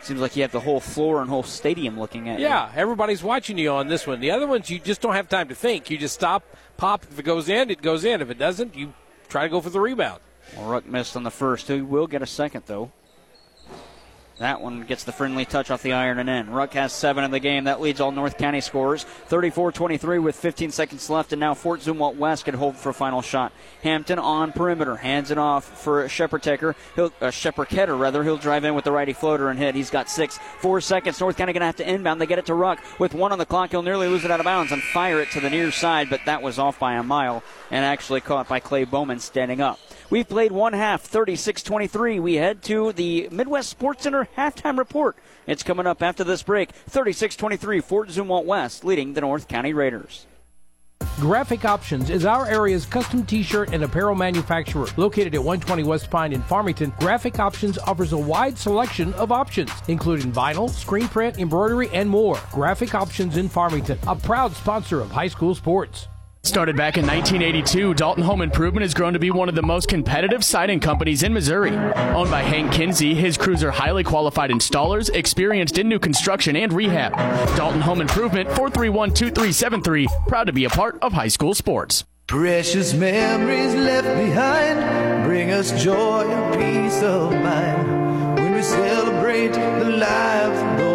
Seems like you have the whole floor and whole stadium looking at yeah, you. Yeah, everybody's watching you on this one. The other ones, you just don't have time to think. You just stop, pop. If it goes in, it goes in. If it doesn't, you try to go for the rebound. Well, Ruck missed on the first. He will get a second, though. That one gets the friendly touch off the iron and in. Ruck has seven in the game. That leads all North County scores. 34-23 with 15 seconds left, and now Fort Zumwalt West can hold for a final shot. Hampton on perimeter, hands it off for Shepard Tecker. He'll uh, Shepard Ketter rather. He'll drive in with the righty floater and hit. He's got six, four seconds. North County going to have to inbound. They get it to Ruck with one on the clock. He'll nearly lose it out of bounds and fire it to the near side, but that was off by a mile and actually caught by Clay Bowman standing up. We've played one half, 36 23. We head to the Midwest Sports Center halftime report. It's coming up after this break. 36 23, Fort Zumwalt West leading the North County Raiders. Graphic Options is our area's custom t-shirt and apparel manufacturer. Located at 120 West Pine in Farmington, Graphic Options offers a wide selection of options, including vinyl, screen print, embroidery, and more. Graphic Options in Farmington, a proud sponsor of high school sports. Started back in 1982, Dalton Home Improvement has grown to be one of the most competitive siding companies in Missouri. Owned by Hank Kinsey, his crews are highly qualified installers, experienced in new construction and rehab. Dalton Home Improvement, 431 2373, proud to be a part of high school sports. Precious memories left behind bring us joy and peace of mind when we celebrate the lives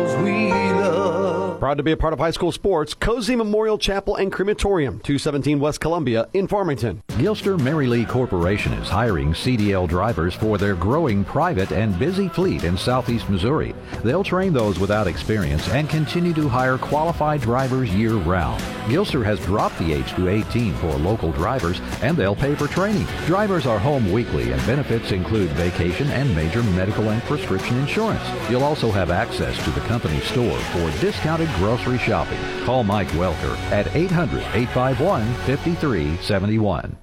Proud to be a part of high school sports, Cozy Memorial Chapel and Crematorium, 217 West Columbia in Farmington. Gilster Mary Lee Corporation is hiring CDL drivers for their growing private and busy fleet in southeast Missouri. They'll train those without experience and continue to hire qualified drivers year round. Gilster has dropped the age to 18 for local drivers and they'll pay for training. Drivers are home weekly and benefits include vacation and major medical and prescription insurance. You'll also have access to the company store for discounted grocery shopping. Call Mike Welker at 800 851 5371.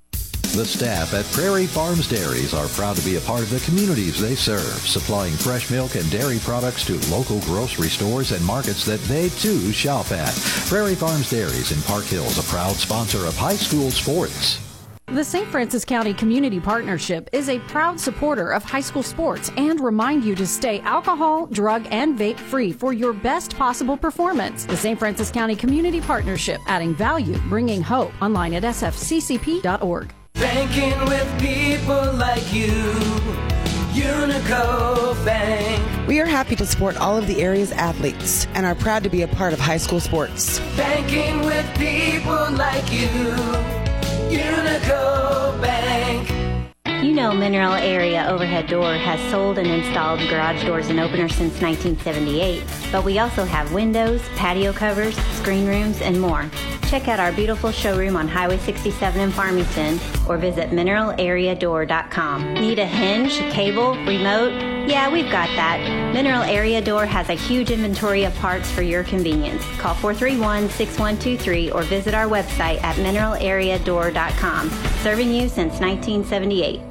The staff at Prairie Farms Dairies are proud to be a part of the communities they serve, supplying fresh milk and dairy products to local grocery stores and markets that they too shop at. Prairie Farms Dairies in Park Hills, a proud sponsor of high school sports. The St. Francis County Community Partnership is a proud supporter of high school sports and remind you to stay alcohol, drug, and vape free for your best possible performance. The St. Francis County Community Partnership, adding value, bringing hope. Online at sfccp.org. Banking with people like you. Unico Bank. We are happy to support all of the area's athletes and are proud to be a part of high school sports. Banking with people like you. Unico Bank. You know Mineral Area Overhead Door has sold and installed garage doors and openers since 1978, but we also have windows, patio covers, screen rooms, and more. Check out our beautiful showroom on Highway 67 in Farmington or visit mineralareadoor.com. Need a hinge, cable, remote? Yeah, we've got that. Mineral Area Door has a huge inventory of parts for your convenience. Call 431-6123 or visit our website at mineralareadoor.com. Serving you since 1978.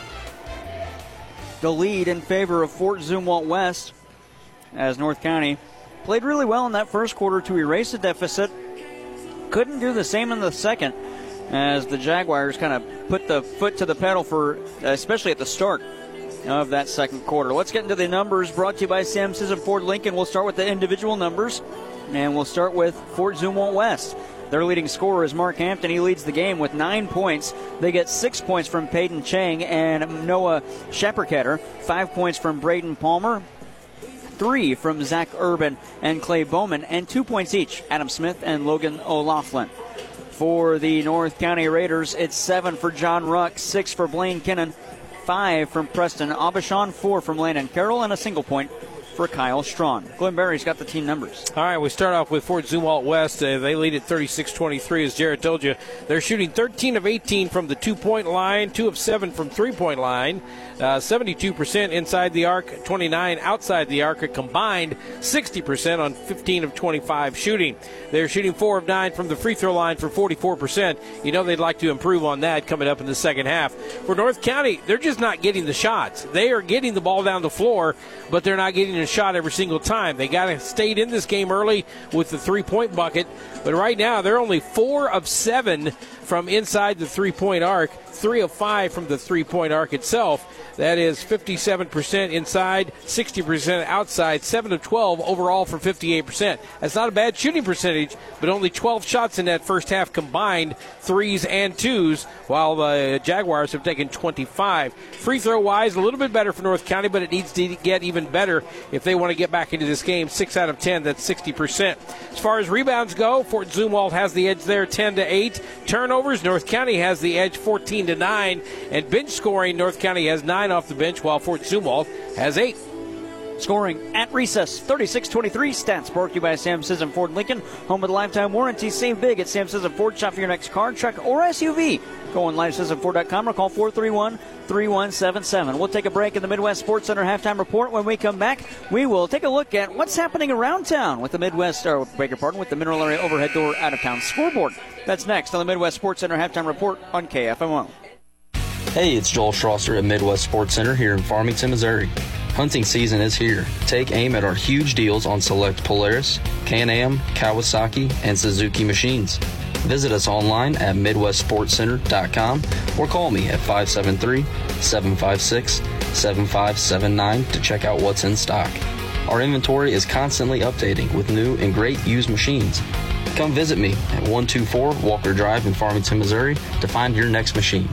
the lead in favor of Fort Zumwalt West as North County played really well in that first quarter to erase the deficit. Couldn't do the same in the second as the Jaguars kind of put the foot to the pedal for, especially at the start of that second quarter. Let's get into the numbers brought to you by Sam Sisson Ford Lincoln. We'll start with the individual numbers, and we'll start with Fort Zumwalt West. Their leading scorer is Mark Hampton. He leads the game with nine points. They get six points from Peyton Chang and Noah Shepperketter, five points from Braden Palmer, three from Zach Urban and Clay Bowman, and two points each, Adam Smith and Logan O'Loughlin. For the North County Raiders, it's seven for John Ruck, six for Blaine Kinnan, five from Preston Aubuchon, four from Landon Carroll, and a single point for Kyle Strawn. Glenn Berry's got the team numbers. All right, we start off with Fort Zumwalt West. Uh, they lead at 36 23, as Jared told you. They're shooting 13 of 18 from the two point line, 2 of 7 from three point line, uh, 72% inside the arc, 29 outside the arc, a combined 60% on 15 of 25 shooting. They're shooting 4 of 9 from the free throw line for 44%. You know they'd like to improve on that coming up in the second half. For North County, they're just not getting the shots. They are getting the ball down the floor, but they're not getting a shot every single time. They got to stayed in this game early with the three point bucket, but right now they're only four of seven from inside the three point arc, three of five from the three point arc itself. That is 57% inside, 60% outside, 7 of 12 overall for 58%. That's not a bad shooting percentage, but only 12 shots in that first half combined, threes and twos, while the Jaguars have taken 25. Free throw wise, a little bit better for North County, but it needs to get even better if they want to get back into this game. 6 out of 10, that's 60%. As far as rebounds go, Fort Zumwalt has the edge there 10 to 8. Turnovers, North County has the edge 14 to 9. And bench scoring, North County has 9 off the bench, while Fort Zumwalt has 8. Scoring at recess 36 23. Stats brought to you by Sam Sisson Ford Lincoln. Home with a lifetime warranty. Save big at Sam Sisson Ford. Shop for your next car, truck, or SUV. Go online on livesisonford.com or call 431 3177. We'll take a break in the Midwest Sports Center halftime report. When we come back, we will take a look at what's happening around town with the Midwest, or beg your pardon, with the Mineral Area Overhead Door Out of Town scoreboard. That's next on the Midwest Sports Center halftime report on KFMO. Hey, it's Joel Strasser at Midwest Sports Center here in Farmington, Missouri. Hunting season is here. Take aim at our huge deals on select Polaris, Can-Am, Kawasaki, and Suzuki machines. Visit us online at MidwestSportsCenter.com or call me at 573-756-7579 to check out what's in stock. Our inventory is constantly updating with new and great used machines. Come visit me at 124 Walker Drive in Farmington, Missouri to find your next machine.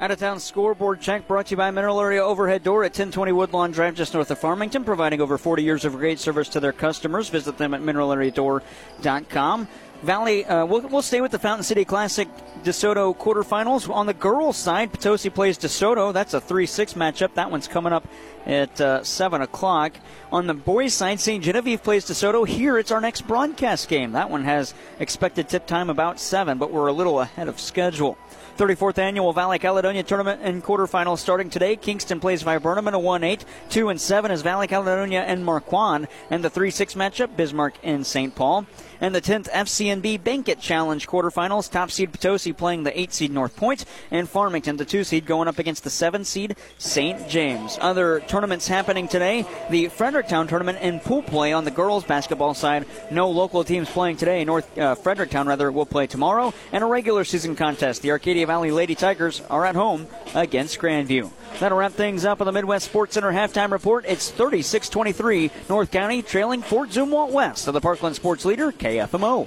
Out of town scoreboard check brought to you by Mineral Area Overhead Door at 1020 Woodlawn Drive, just north of Farmington, providing over 40 years of great service to their customers. Visit them at mineralareadoor.com. Valley, uh, we'll, we'll stay with the Fountain City Classic DeSoto quarterfinals. On the girls' side, Potosi plays DeSoto. That's a 3 6 matchup. That one's coming up at uh, 7 o'clock. On the boys' side, St. Genevieve plays DeSoto. Here, it's our next broadcast game. That one has expected tip time about 7, but we're a little ahead of schedule. 34th annual Valley Caledonia tournament and quarterfinals starting today. Kingston plays Viburnum in a 1-8. 2 and 7 is Valley Caledonia and Marquand. And the 3-6 matchup, Bismarck and St. Paul. And the 10th FCNB Bankett Challenge quarterfinals, top seed Potosi playing the 8 seed North Point, and Farmington, the 2 seed, going up against the 7 seed St. James. Other tournaments happening today the Fredericktown tournament in pool play on the girls basketball side. No local teams playing today. North uh, Fredericktown, rather, will play tomorrow. And a regular season contest. The Arcadia Valley Lady Tigers are at home against Grandview. That'll wrap things up on the Midwest Sports Center halftime report. It's 36 23, North County trailing Fort Zumwalt West of the Parkland Sports Leader, KFMO.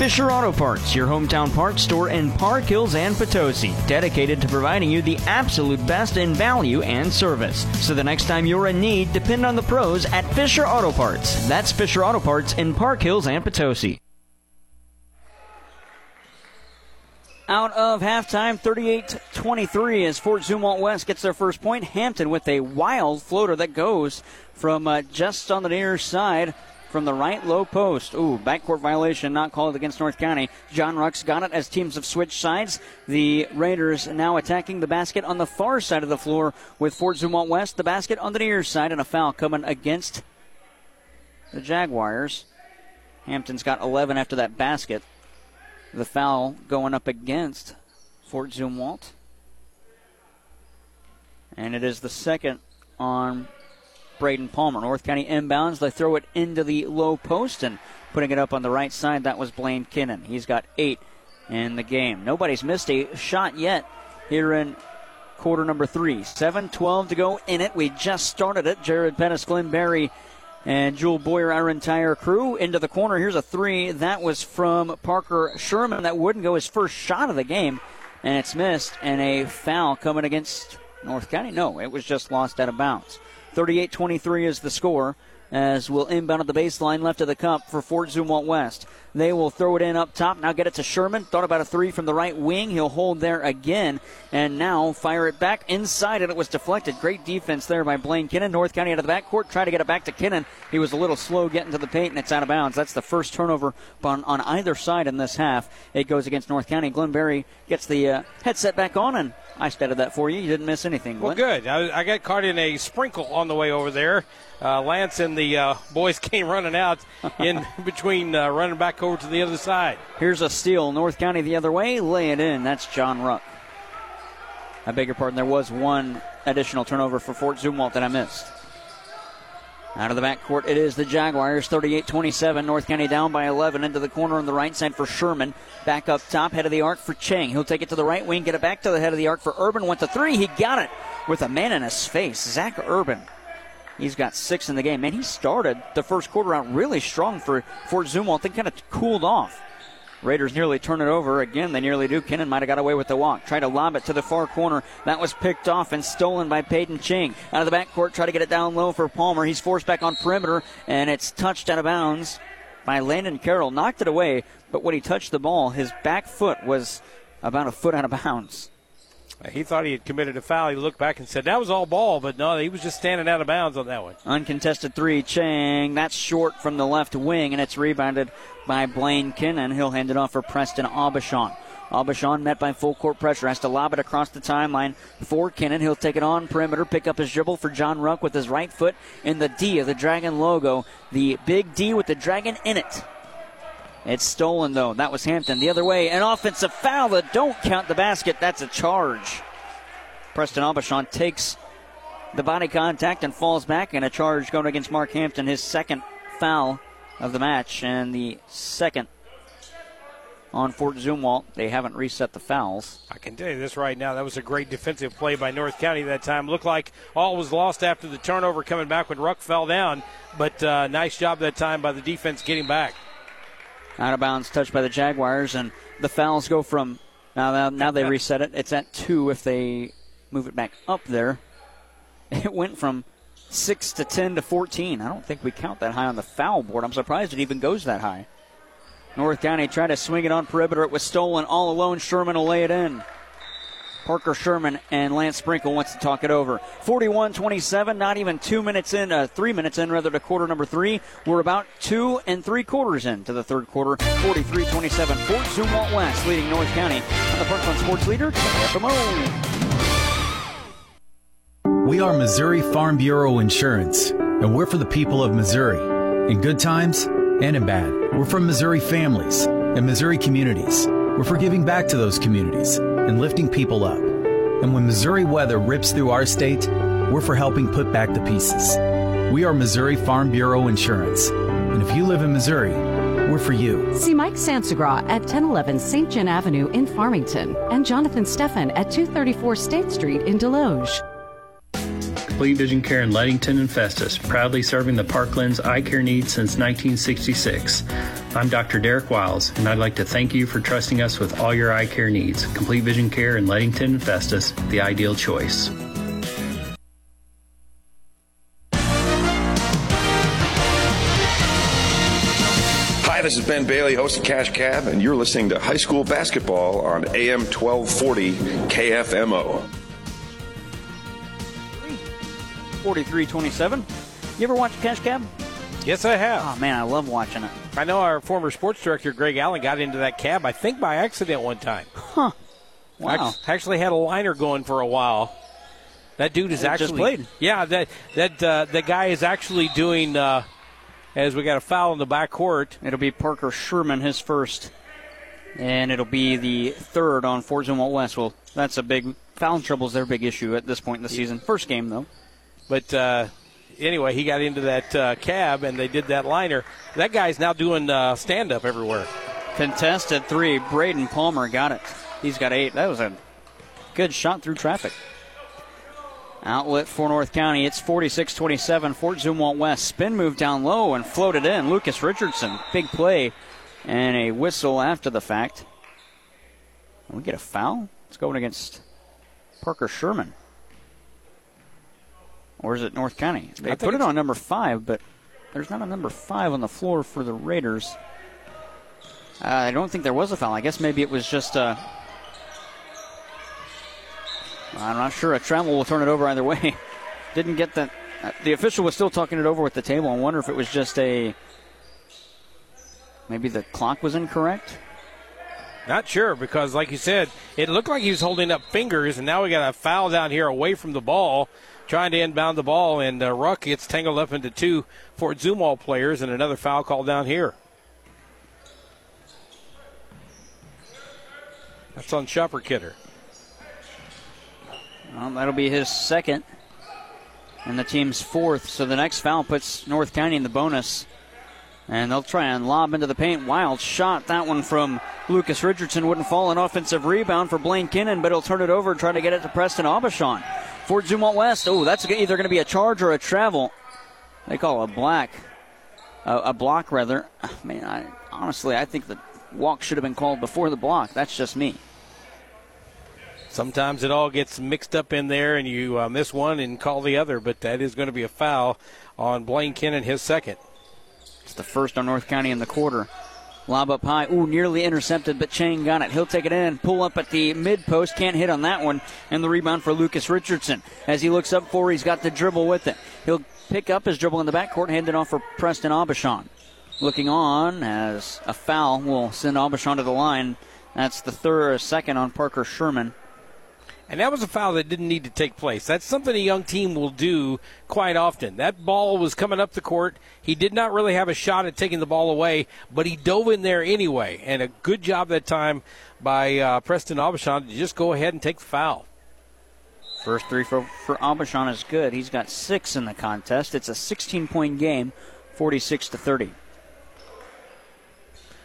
Fisher Auto Parts, your hometown parts store in Park Hills and Potosi, dedicated to providing you the absolute best in value and service. So the next time you're in need, depend on the pros at Fisher Auto Parts. That's Fisher Auto Parts in Park Hills and Potosi. Out of halftime, 38 23 as Fort Zumwalt West gets their first point. Hampton with a wild floater that goes from uh, just on the near side from the right low post. Ooh, backcourt violation not called against North County. John Rucks got it as teams have switched sides. The Raiders now attacking the basket on the far side of the floor with Fort Zumwalt West. The basket on the near side and a foul coming against the Jaguars. Hampton's got 11 after that basket. The foul going up against Fort Zumwalt. And it is the second on Braden Palmer. North County inbounds. They throw it into the low post and putting it up on the right side. That was Blaine Kinnan. He's got eight in the game. Nobody's missed a shot yet here in quarter number three. 7 12 to go in it. We just started it. Jared Pettis, Glenn Berry, and Jewel Boyer, our entire crew, into the corner. Here's a three. That was from Parker Sherman. That wouldn't go his first shot of the game, and it's missed. And a foul coming against North County. No, it was just lost out of bounds. 38 23 is the score as we'll inbound at the baseline left of the cup for Fort Zumwalt West. They will throw it in up top. Now get it to Sherman. Thought about a three from the right wing. He'll hold there again. And now fire it back inside, and it was deflected. Great defense there by Blaine Kinnan. North County out of the backcourt. Try to get it back to Kinnan. He was a little slow getting to the paint, and it's out of bounds. That's the first turnover on, on either side in this half. It goes against North County. Glenn Berry gets the uh, headset back on, and I statted that for you. You didn't miss anything. Well, good. I, I, got caught in a sprinkle on the way over there. Uh, Lance and the uh, boys came running out in between, uh, running back over to the other side. Here's a steal. North County the other way. Lay it in. That's John Ruck. I beg your pardon. There was one additional turnover for Fort Zumwalt that I missed. Out of the backcourt, it is the Jaguars, 38 27. North County down by 11 into the corner on the right side for Sherman. Back up top, head of the arc for Chang. He'll take it to the right wing, get it back to the head of the arc for Urban. Went to three. He got it with a man in his face. Zach Urban. He's got six in the game. Man, he started the first quarter out really strong for Fort Zumwalt, then kind of cooled off. Raiders nearly turn it over. Again, they nearly do. Kinnan might have got away with the walk. Try to lob it to the far corner. That was picked off and stolen by Peyton Ching. Out of the backcourt, try to get it down low for Palmer. He's forced back on perimeter, and it's touched out of bounds by Landon Carroll. Knocked it away, but when he touched the ball, his back foot was about a foot out of bounds. He thought he had committed a foul. He looked back and said that was all ball, but no, he was just standing out of bounds on that one. Uncontested three, Chang. That's short from the left wing, and it's rebounded by Blaine Kinnan. He'll hand it off for Preston Aubuchon. Aubuchon met by full court pressure, has to lob it across the timeline for Kinnan. He'll take it on perimeter, pick up his dribble for John Ruck with his right foot in the D of the Dragon logo. The big D with the Dragon in it. It's stolen, though. That was Hampton. The other way, an offensive foul that don't count the basket. That's a charge. Preston Aubuchon takes the body contact and falls back, and a charge going against Mark Hampton, his second foul of the match, and the second on Fort Zumwalt. They haven't reset the fouls. I can tell you this right now. That was a great defensive play by North County that time. Looked like all was lost after the turnover coming back when Ruck fell down, but uh, nice job that time by the defense getting back. Out of bounds, touched by the Jaguars, and the fouls go from now. Now they reset it. It's at two if they move it back up there. It went from six to ten to fourteen. I don't think we count that high on the foul board. I'm surprised it even goes that high. North County tried to swing it on perimeter. It was stolen all alone. Sherman will lay it in. Parker Sherman and Lance Sprinkle wants to talk it over. 41 27, not even two minutes in, uh, three minutes in, rather, to quarter number three. We're about two and three quarters into the third quarter. 43 27. Fort Zumwalt West leading North County on the Parkland Sports Leader. We are Missouri Farm Bureau Insurance, and we're for the people of Missouri. In good times and in bad. We're from Missouri families and Missouri communities. We're for giving back to those communities and lifting people up. And when Missouri weather rips through our state, we're for helping put back the pieces. We are Missouri Farm Bureau Insurance. And if you live in Missouri, we're for you. See Mike Sansagra at 1011 St. John Avenue in Farmington and Jonathan Steffen at 234 State Street in Desloge. Complete Vision Care in Leadington and Festus, proudly serving the Parklands eye care needs since 1966. I'm Dr. Derek Wiles, and I'd like to thank you for trusting us with all your eye care needs. Complete Vision Care in Leadington and Festus, the ideal choice. Hi, this is Ben Bailey, host of Cash Cab, and you're listening to high school basketball on AM 1240 KFMO. 43 27. You ever watch Cash Cab? Yes, I have. Oh, man, I love watching it. I know our former sports director, Greg Allen, got into that cab, I think by accident one time. Huh. Wow. Actually had a liner going for a while. That dude is It actually just played. Yeah, that that uh, the guy is actually doing. Uh, as we got a foul in the back court. It'll be Parker Sherman, his first, and it'll be the third on Fort Zumwalt West. Well, that's a big foul trouble's their big issue at this point in the season. First game though. But uh, anyway, he got into that uh, cab and they did that liner. That guy's now doing uh, stand up everywhere. Contested three. Braden Palmer got it. He's got eight. That was a good shot through traffic. Outlet for North County. It's 46 27. Fort Zumwalt West. Spin move down low and floated in. Lucas Richardson. Big play. And a whistle after the fact. We get a foul? It's going against Parker Sherman. Or is it North County? They I put it on number five, but there's not a number five on the floor for the Raiders. Uh, I don't think there was a foul. I guess maybe it was just uh, I'm not sure. A travel will turn it over either way. Didn't get that. Uh, the official was still talking it over with the table. I wonder if it was just a. Maybe the clock was incorrect. Not sure because, like you said, it looked like he was holding up fingers, and now we got a foul down here away from the ball, trying to inbound the ball, and uh, Ruck gets tangled up into two Fort Zumwalt players, and another foul call down here. That's on Shopper Kidder. Well, that'll be his second, and the team's fourth. So the next foul puts North County in the bonus. And they'll try and lob into the paint. Wild shot. That one from Lucas Richardson wouldn't fall. An offensive rebound for Blaine Kinnan, but he'll turn it over and try to get it to Preston Aubuchon. Fort Zumwalt West. Oh, that's either going to be a charge or a travel. They call a black. A, a block, rather. I mean, I, honestly, I think the walk should have been called before the block. That's just me. Sometimes it all gets mixed up in there, and you uh, miss one and call the other, but that is going to be a foul on Blaine Kinnan, his second. It's the first on North County in the quarter. Lob up high. Ooh, nearly intercepted, but Chang got it. He'll take it in, pull up at the mid post. Can't hit on that one. And the rebound for Lucas Richardson. As he looks up for, he's got the dribble with it. He'll pick up his dribble in the backcourt, hand it off for Preston Aubuchon. Looking on as a foul will send Aubuchon to the line. That's the third, second on Parker Sherman. And that was a foul that didn't need to take place. That's something a young team will do quite often. That ball was coming up the court. He did not really have a shot at taking the ball away, but he dove in there anyway. And a good job that time by uh, Preston Aubuchon to just go ahead and take the foul. First three for, for Aubuchon is good. He's got six in the contest. It's a 16 point game, 46 to 30.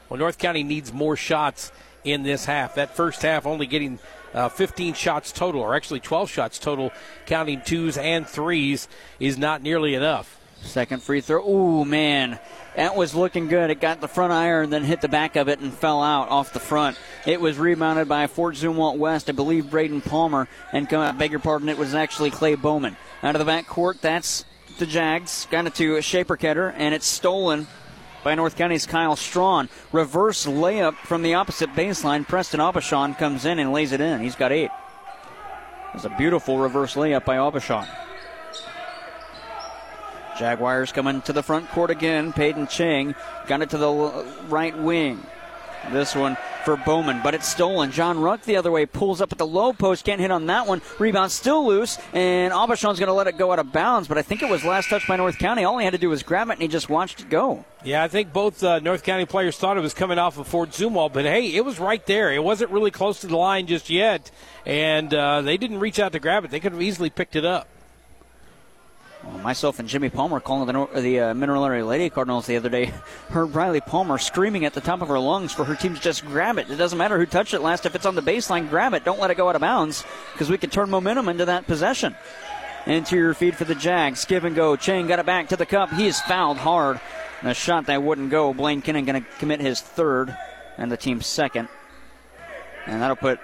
Well, North County needs more shots in this half. That first half only getting uh, 15 shots total, or actually 12 shots total, counting twos and threes, is not nearly enough. Second free throw. Ooh, man. That was looking good. It got the front iron, then hit the back of it and fell out off the front. It was rebounded by Fort Zumwalt West, I believe Braden Palmer, and come, I beg your pardon, it was actually Clay Bowman. Out of the back court, that's the Jags. Got it to Shaper Ketter, and it's stolen by North County's Kyle Strawn. Reverse layup from the opposite baseline. Preston Aubuchon comes in and lays it in. He's got eight. It's a beautiful reverse layup by Aubuchon. Jaguars coming to the front court again. Peyton Chang got it to the right wing. This one for Bowman, but it's stolen. John Ruck the other way pulls up at the low post, can't hit on that one. Rebound still loose, and Aubuchon's going to let it go out of bounds, but I think it was last touch by North County. All he had to do was grab it, and he just watched it go. Yeah, I think both uh, North County players thought it was coming off of Fort Zumwalt, but hey, it was right there. It wasn't really close to the line just yet, and uh, they didn't reach out to grab it. They could have easily picked it up. Well, myself and Jimmy Palmer calling the, the uh, Mineral Area Lady Cardinals the other day heard Riley Palmer screaming at the top of her lungs for her team to just grab it. It doesn't matter who touched it last. If it's on the baseline, grab it. Don't let it go out of bounds because we can turn momentum into that possession. Interior feed for the Jags. Give and go. Chang got it back to the cup. He is fouled hard. And a shot that wouldn't go. Blaine Kinnan going to commit his third and the team's second. And that'll put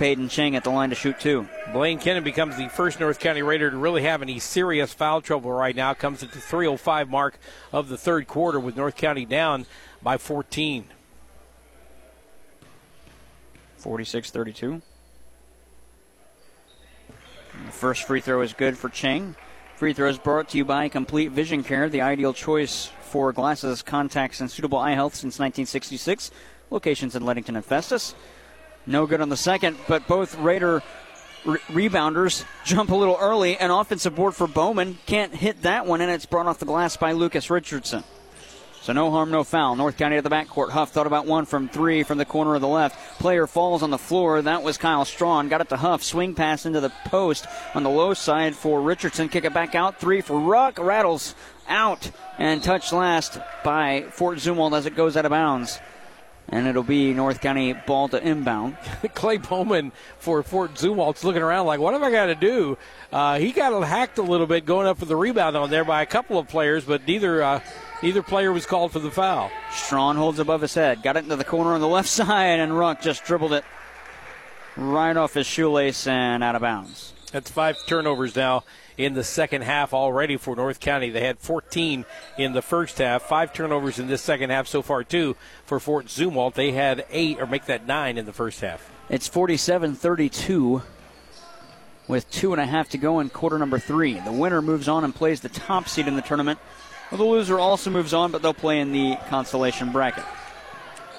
Peyton Chang at the line to shoot two. Blaine Kennan becomes the first North County Raider to really have any serious foul trouble right now. Comes at the 3:05 mark of the third quarter with North County down by 14. 46-32. The first free throw is good for Chang. Free throws brought to you by Complete Vision Care, the ideal choice for glasses, contacts, and suitable eye health since 1966. Locations in Leadington and Festus. No good on the second, but both Raider re- rebounders jump a little early. An offensive board for Bowman. Can't hit that one, and it's brought off the glass by Lucas Richardson. So no harm, no foul. North County at the backcourt. Huff thought about one from three from the corner of the left. Player falls on the floor. That was Kyle Strawn. Got it to Huff. Swing pass into the post on the low side for Richardson. Kick it back out. Three for Ruck. Rattles out and touched last by Fort Zumwalt as it goes out of bounds and it'll be North County ball to inbound. Clay Bowman for Fort Zumwalt's looking around like, what have I got to do? Uh, he got hacked a little bit going up for the rebound on there by a couple of players, but neither uh, neither player was called for the foul. Strawn holds above his head, got it into the corner on the left side, and Ruck just dribbled it right off his shoelace and out of bounds. That's five turnovers now in the second half already for North County. They had 14 in the first half, five turnovers in this second half so far, too, for Fort Zumwalt. They had eight, or make that nine in the first half. It's 47 32 with two and a half to go in quarter number three. The winner moves on and plays the top seed in the tournament. Well, the loser also moves on, but they'll play in the consolation bracket.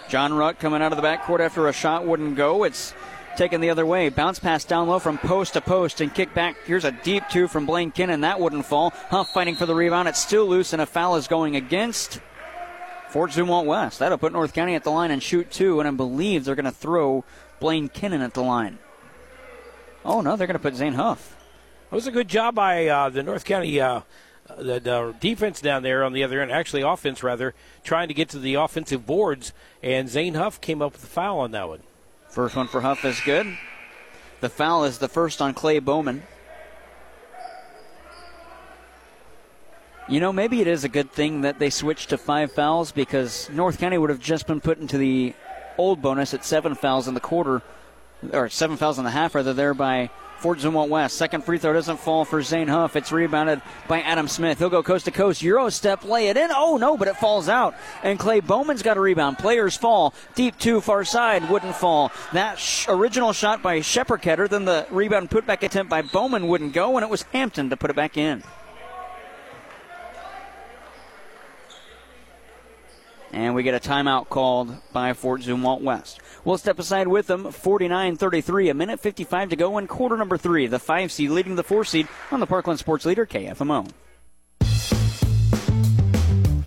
John Ruck coming out of the backcourt after a shot wouldn't go. It's taken the other way. Bounce pass down low from post to post and kick back. Here's a deep two from Blaine Kinnan. That wouldn't fall. Huff fighting for the rebound. It's still loose, and a foul is going against Fort Zumwalt West. That'll put North County at the line and shoot two, and I believe they're going to throw Blaine Kinnan at the line. Oh, no, they're going to put Zane Huff. It was a good job by uh, the North County. Uh, the, the, defense down there on the other end, actually offense rather, trying to get to the offensive boards, and Zane Huff came up with a foul on that one. First one for Huff is good. The foul is the first on Clay Bowman. You know, maybe it is a good thing that they switched to five fouls because North County would have just been put into the old bonus at seven fouls in the quarter, or seven fouls in the half, rather, there by Fort Zumwalt West. Second free throw doesn't fall for Zane Huff. It's rebounded by Adam Smith. He'll go coast to coast. Euro step, lay it in. Oh, no, but it falls out. And Clay Bowman's got a rebound. Players fall. Deep two, far side, wouldn't fall. That sh- original shot by Shepard then the rebound putback attempt by Bowman wouldn't go, and it was Hampton to put it back in. And we get a timeout called by Fort Zumwalt West. We'll step aside with them. 49 33, a minute 55 to go in quarter number three. The five seed leading the four seed on the Parkland Sports Leader, KFMO.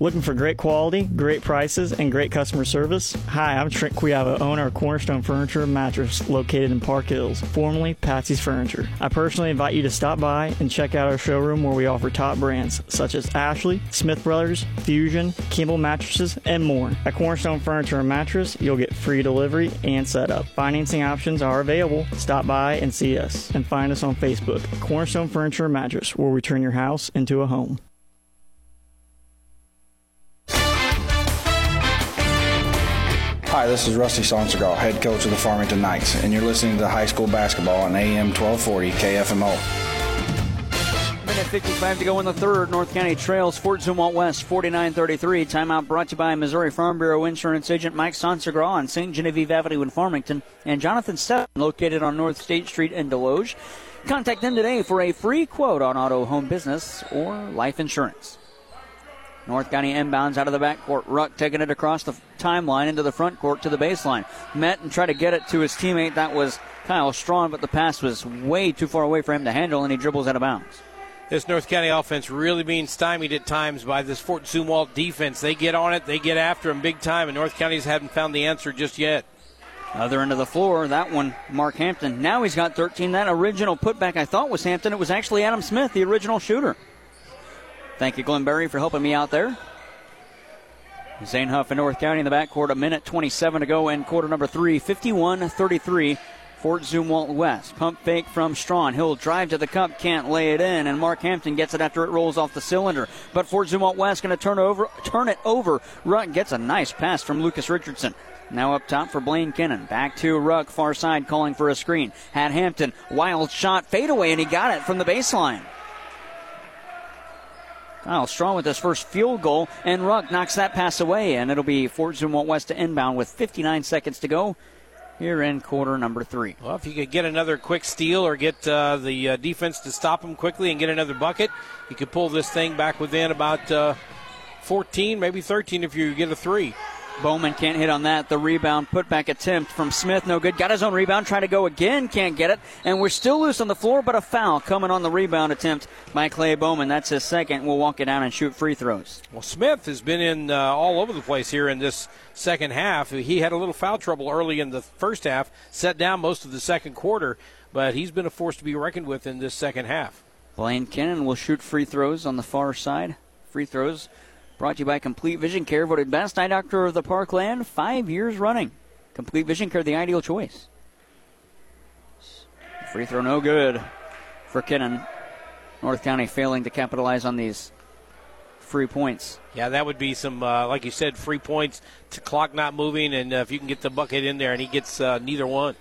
Looking for great quality, great prices, and great customer service? Hi, I'm Trent Quiava, owner of Cornerstone Furniture and Mattress located in Park Hills, formerly Patsy's Furniture. I personally invite you to stop by and check out our showroom where we offer top brands such as Ashley, Smith Brothers, Fusion, Kimball Mattresses, and more. At Cornerstone Furniture and Mattress, you'll get free delivery and setup. Financing options are available. Stop by and see us, and find us on Facebook, Cornerstone Furniture and Mattress, where we turn your house into a home. Hi, this is Rusty Sonsegal, head coach of the Farmington Knights, and you're listening to high school basketball on AM 1240 KFMO. minute 55 to go in the third. North County trails Fort Zumwalt West 49-33. Timeout brought to you by Missouri Farm Bureau Insurance Agent Mike Sansagra on St. Genevieve Avenue in Farmington and Jonathan Stepp located on North State Street in Desloge. Contact them today for a free quote on auto, home business, or life insurance. North County inbounds out of the backcourt. Ruck taking it across the timeline into the front court to the baseline. Met and tried to get it to his teammate. That was Kyle Strawn, but the pass was way too far away for him to handle, and he dribbles out of bounds. This North County offense really being stymied at times by this Fort Zumwalt defense. They get on it, they get after him big time, and North County's haven't found the answer just yet. Other end of the floor, that one, Mark Hampton. Now he's got 13. That original putback I thought was Hampton. It was actually Adam Smith, the original shooter. Thank you, Glenn Berry, for helping me out there. Zane Huff in North County in the backcourt. A minute 27 to go in quarter number three. 51 33. Fort Zumwalt West. Pump fake from Strawn. He'll drive to the cup, can't lay it in, and Mark Hampton gets it after it rolls off the cylinder. But Fort Zumwalt West going to turn over, turn it over. Ruck gets a nice pass from Lucas Richardson. Now up top for Blaine Kennan. Back to Ruck, far side, calling for a screen. Had Hampton, wild shot, fadeaway, and he got it from the baseline. Kyle Strawn with his first field goal, and Ruck knocks that pass away, and it'll be Fort Zumwalt West to inbound with 59 seconds to go here in quarter number three. Well, if you could get another quick steal or get uh, the uh, defense to stop them quickly and get another bucket, you could pull this thing back within about uh, 14, maybe 13 if you get a three. Bowman can't hit on that. The rebound, putback attempt from Smith, no good. Got his own rebound, trying to go again, can't get it. And we're still loose on the floor, but a foul coming on the rebound attempt by Clay Bowman. That's his second. We'll walk it down and shoot free throws. Well, Smith has been in uh, all over the place here in this second half. He had a little foul trouble early in the first half, set down most of the second quarter, but he's been a force to be reckoned with in this second half. Blaine Kennan will shoot free throws on the far side. Free throws Brought to you by Complete Vision Care, voted best eye doctor of the Parkland five years running. Complete Vision Care, the ideal choice. Free throw no good for Kennan. North County failing to capitalize on these free points. Yeah, that would be some, uh, like you said, free points to clock not moving, and uh, if you can get the bucket in there, and he gets uh, neither one.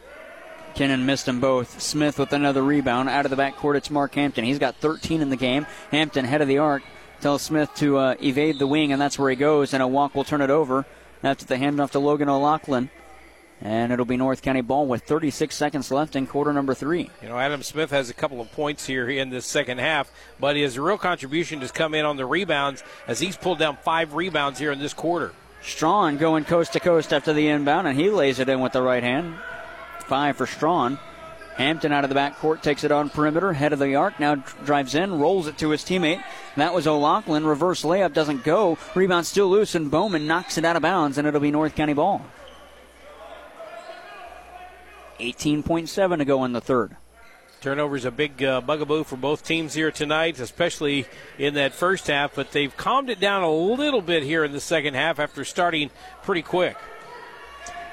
Kennan missed them both. Smith with another rebound out of the backcourt. It's Mark Hampton. He's got 13 in the game. Hampton head of the arc tells Smith to uh, evade the wing, and that's where he goes. And a walk will turn it over after the handoff to Logan O'Loughlin. And it'll be North County ball with 36 seconds left in quarter number three. You know, Adam Smith has a couple of points here in this second half, but his real contribution has come in on the rebounds as he's pulled down five rebounds here in this quarter. Strawn going coast to coast after the inbound, and he lays it in with the right hand. Five for Strawn. Hampton out of the backcourt takes it on perimeter, head of the arc, now drives in, rolls it to his teammate. That was O'Loughlin. Reverse layup doesn't go. Rebound still loose, and Bowman knocks it out of bounds, and it'll be North County ball. 18.7 to go in the third. Turnover's a big uh, bugaboo for both teams here tonight, especially in that first half, but they've calmed it down a little bit here in the second half after starting pretty quick.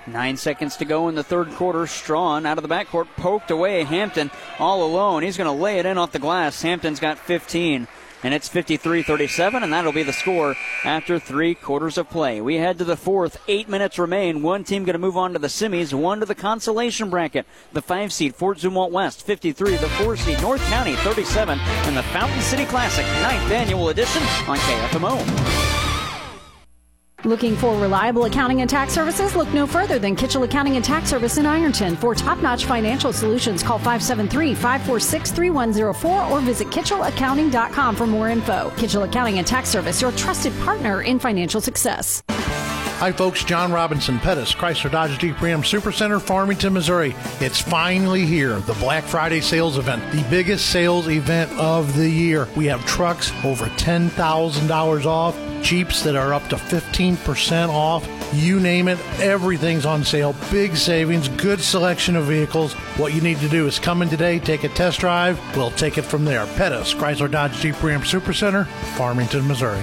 Nine seconds to go in the third quarter. Strawn out of the backcourt, poked away. Hampton all alone. He's going to lay it in off the glass. Hampton's got 15 and it's 53 37, and that'll be the score after three quarters of play. We head to the fourth. Eight minutes remain. One team going to move on to the semis, one to the consolation bracket. The five seed, Fort Zumwalt West, 53. The four seed, North County, 37. And the Fountain City Classic, ninth annual edition on KFMO. Looking for reliable accounting and tax services? Look no further than Kitchell Accounting and Tax Service in Ironton. For top-notch financial solutions, call 573-546-3104 or visit kitchellaccounting.com for more info. Kitchell Accounting and Tax Service, your trusted partner in financial success. Hi, folks. John Robinson Pettis, Chrysler Dodge Jeep Ram Supercenter, Farmington, Missouri. It's finally here, the Black Friday sales event, the biggest sales event of the year. We have trucks over $10,000 off, Jeeps that are up to 15% off. You name it, everything's on sale. Big savings, good selection of vehicles. What you need to do is come in today, take a test drive. We'll take it from there. Pettis, Chrysler Dodge Jeep Ram Supercenter, Farmington, Missouri.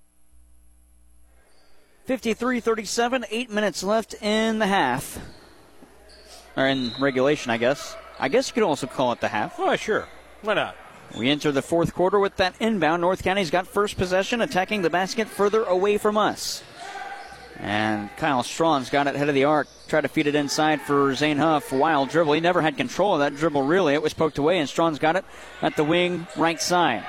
53 37, eight minutes left in the half. Or in regulation, I guess. I guess you could also call it the half. Oh, sure. Why not? We enter the fourth quarter with that inbound. North County's got first possession, attacking the basket further away from us. And Kyle Strawn's got it head of the arc. Tried to feed it inside for Zane Huff. Wild dribble. He never had control of that dribble, really. It was poked away, and Strawn's got it at the wing right side.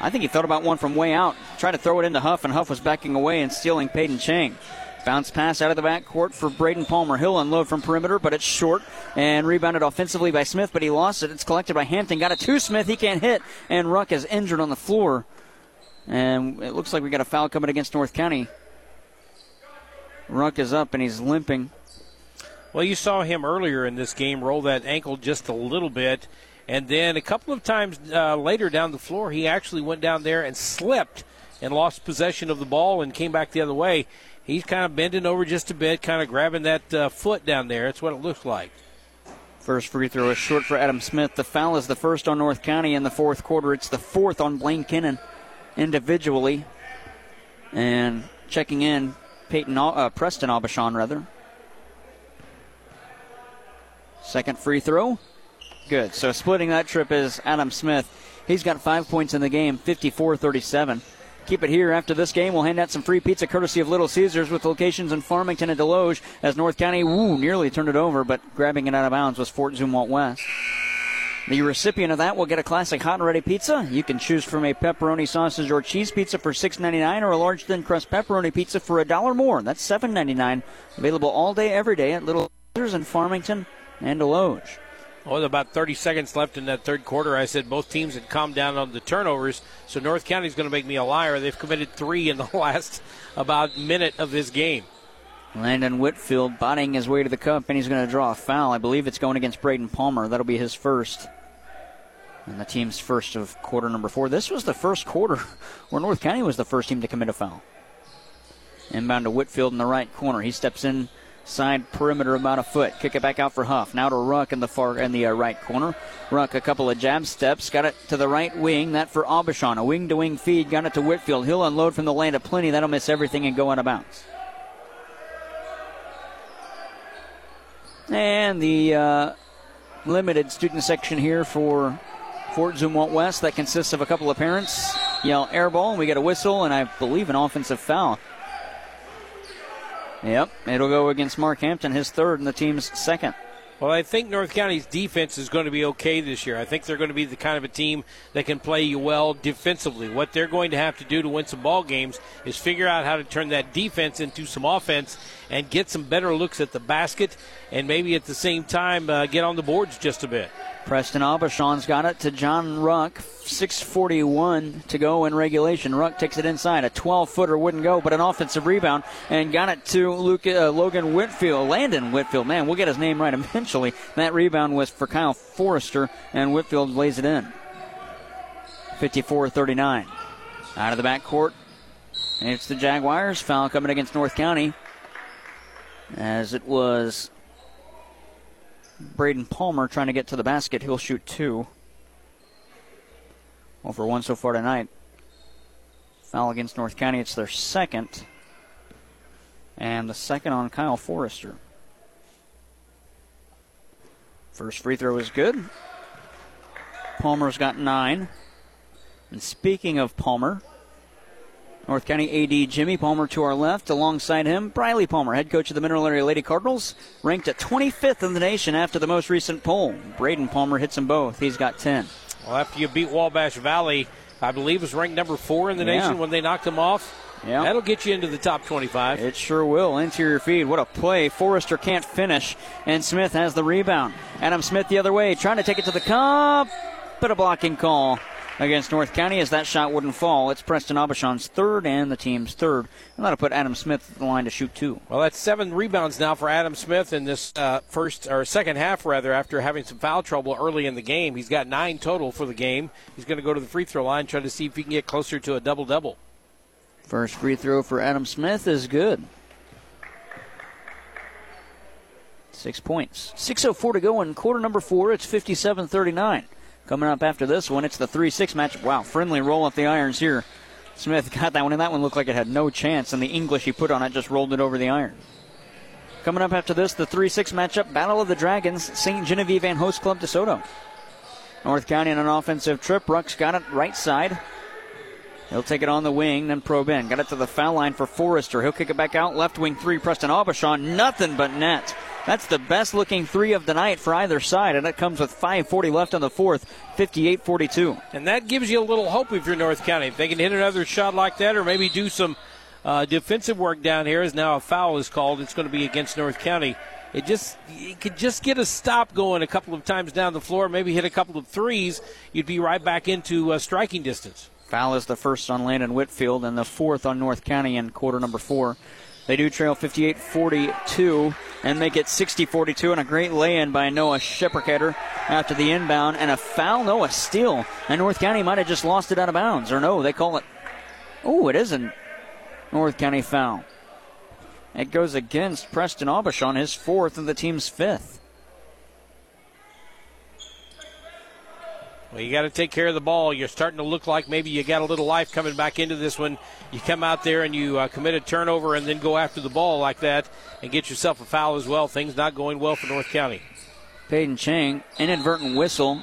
I think he thought about one from way out. Tried to throw it into Huff, and Huff was backing away and stealing Peyton Chang. Bounce pass out of the backcourt for Braden Palmer. He'll unload from perimeter, but it's short and rebounded offensively by Smith, but he lost it. It's collected by Hampton. Got it to Smith. He can't hit, and Ruck is injured on the floor. And it looks like we got a foul coming against North County. Ruck is up and he's limping. Well, you saw him earlier in this game roll that ankle just a little bit. And then a couple of times uh, later down the floor, he actually went down there and slipped and lost possession of the ball and came back the other way. He's kind of bending over just a bit, kind of grabbing that uh, foot down there. That's what it looks like. First free throw is short for Adam Smith. The foul is the first on North County in the fourth quarter. It's the fourth on Blaine Kinnan individually. And checking in, Peyton uh, Preston Aubuchon, rather. Second free throw. Good. So splitting that trip is Adam Smith. He's got five points in the game, 54 37. Keep it here after this game. We'll hand out some free pizza courtesy of Little Caesars with locations in Farmington and Desloge as North County, woo, nearly turned it over, but grabbing it out of bounds was Fort Zumwalt West. The recipient of that will get a classic hot and ready pizza. You can choose from a pepperoni sausage or cheese pizza for $6.99 or a large thin crust pepperoni pizza for a dollar more. That's $7.99. Available all day, every day at Little Caesars in Farmington and Desloge. With about 30 seconds left in that third quarter, I said both teams had calmed down on the turnovers. So North County's going to make me a liar. They've committed three in the last about minute of this game. Landon Whitfield bodying his way to the cup, and he's going to draw a foul. I believe it's going against Braden Palmer. That'll be his first. And the team's first of quarter number four. This was the first quarter where North County was the first team to commit a foul. Inbound to Whitfield in the right corner. He steps in side perimeter about a foot. Kick it back out for Huff. Now to Ruck in the far in the uh, right corner. Ruck a couple of jab steps. Got it to the right wing. That for Aubuchon. A wing to wing feed. Got it to Whitfield. He'll unload from the land of plenty. That'll miss everything and go out of bounds. And the uh, limited student section here for Fort Zumwalt West that consists of a couple of parents yell air ball, and we get a whistle, and I believe an offensive foul. Yep, it'll go against Mark Hampton, his third, and the team's second. Well, I think North County's defense is going to be okay this year. I think they're going to be the kind of a team that can play you well defensively. What they're going to have to do to win some ball games is figure out how to turn that defense into some offense and get some better looks at the basket, and maybe at the same time uh, get on the boards just a bit. Preston Aubuchon's got it to John Ruck. 6.41 to go in regulation. Ruck takes it inside. A 12 footer wouldn't go, but an offensive rebound and got it to Luke, uh, Logan Whitfield. Landon Whitfield. Man, we'll get his name right eventually. That rebound was for Kyle Forrester, and Whitfield lays it in. 54 39. Out of the backcourt. It's the Jaguars. Foul coming against North County. As it was Braden Palmer trying to get to the basket. He'll shoot two. For one so far tonight. Foul against North County. It's their second. And the second on Kyle Forrester. First free throw is good. Palmer's got nine. And speaking of Palmer, North County AD Jimmy Palmer to our left. Alongside him, Briley Palmer, head coach of the Mineral Area Lady Cardinals, ranked at 25th in the nation after the most recent poll. Braden Palmer hits them both. He's got 10. Well, after you beat Wabash Valley, I believe was ranked number four in the Yeah. nation when they knocked them off. Yeah. That'll get you into the top 25. It sure will. Interior feed. What a play. Forrester can't finish, and Smith has the rebound. Adam Smith the other way, trying to take it to the cup, but a blocking call. Against North County as that shot wouldn't fall. It's Preston Aubuchon's third and the team's third. And that'll put Adam Smith at the line to shoot two. Well, that's seven rebounds now for Adam Smith in this uh, first or second half, rather, after having some foul trouble early in the game. He's got nine total for the game. He's going to go to the free throw line, try to see if he can get closer to a double double. First free throw for Adam Smith is good. Six points. 6.04 to go in quarter number four. It's 57 39. Coming up after this one, it's the 3 6 match. Wow, friendly roll off the irons here. Smith got that one, and that one looked like it had no chance, and the English he put on it just rolled it over the iron. Coming up after this, the 3 6 matchup Battle of the Dragons, St. Genevieve and Host Club DeSoto. North County on an offensive trip. Ruck's got it right side. He'll take it on the wing, then probe in. Got it to the foul line for Forrester. He'll kick it back out. Left wing three, Preston Aubuchon. Nothing but net. That's the best looking three of the night for either side, and that comes with 5.40 left on the fourth, 58 42. And that gives you a little hope if you're North County. If they can hit another shot like that or maybe do some uh, defensive work down here, as now a foul is called, it's going to be against North County. It just you could just get a stop going a couple of times down the floor, maybe hit a couple of threes, you'd be right back into uh, striking distance. Foul is the first on Landon Whitfield and the fourth on North County in quarter number four. They do trail 58 42 and make it 60 42, and a great lay in by Noah Shepperketter after the inbound, and a foul, Noah steal. And North County might have just lost it out of bounds, or no, they call it. Oh, it isn't North County foul. It goes against Preston Aubuchon, his fourth and the team's fifth. Well, you got to take care of the ball. You're starting to look like maybe you got a little life coming back into this one. You come out there and you uh, commit a turnover and then go after the ball like that and get yourself a foul as well. Things not going well for North County. Peyton Chang, inadvertent whistle.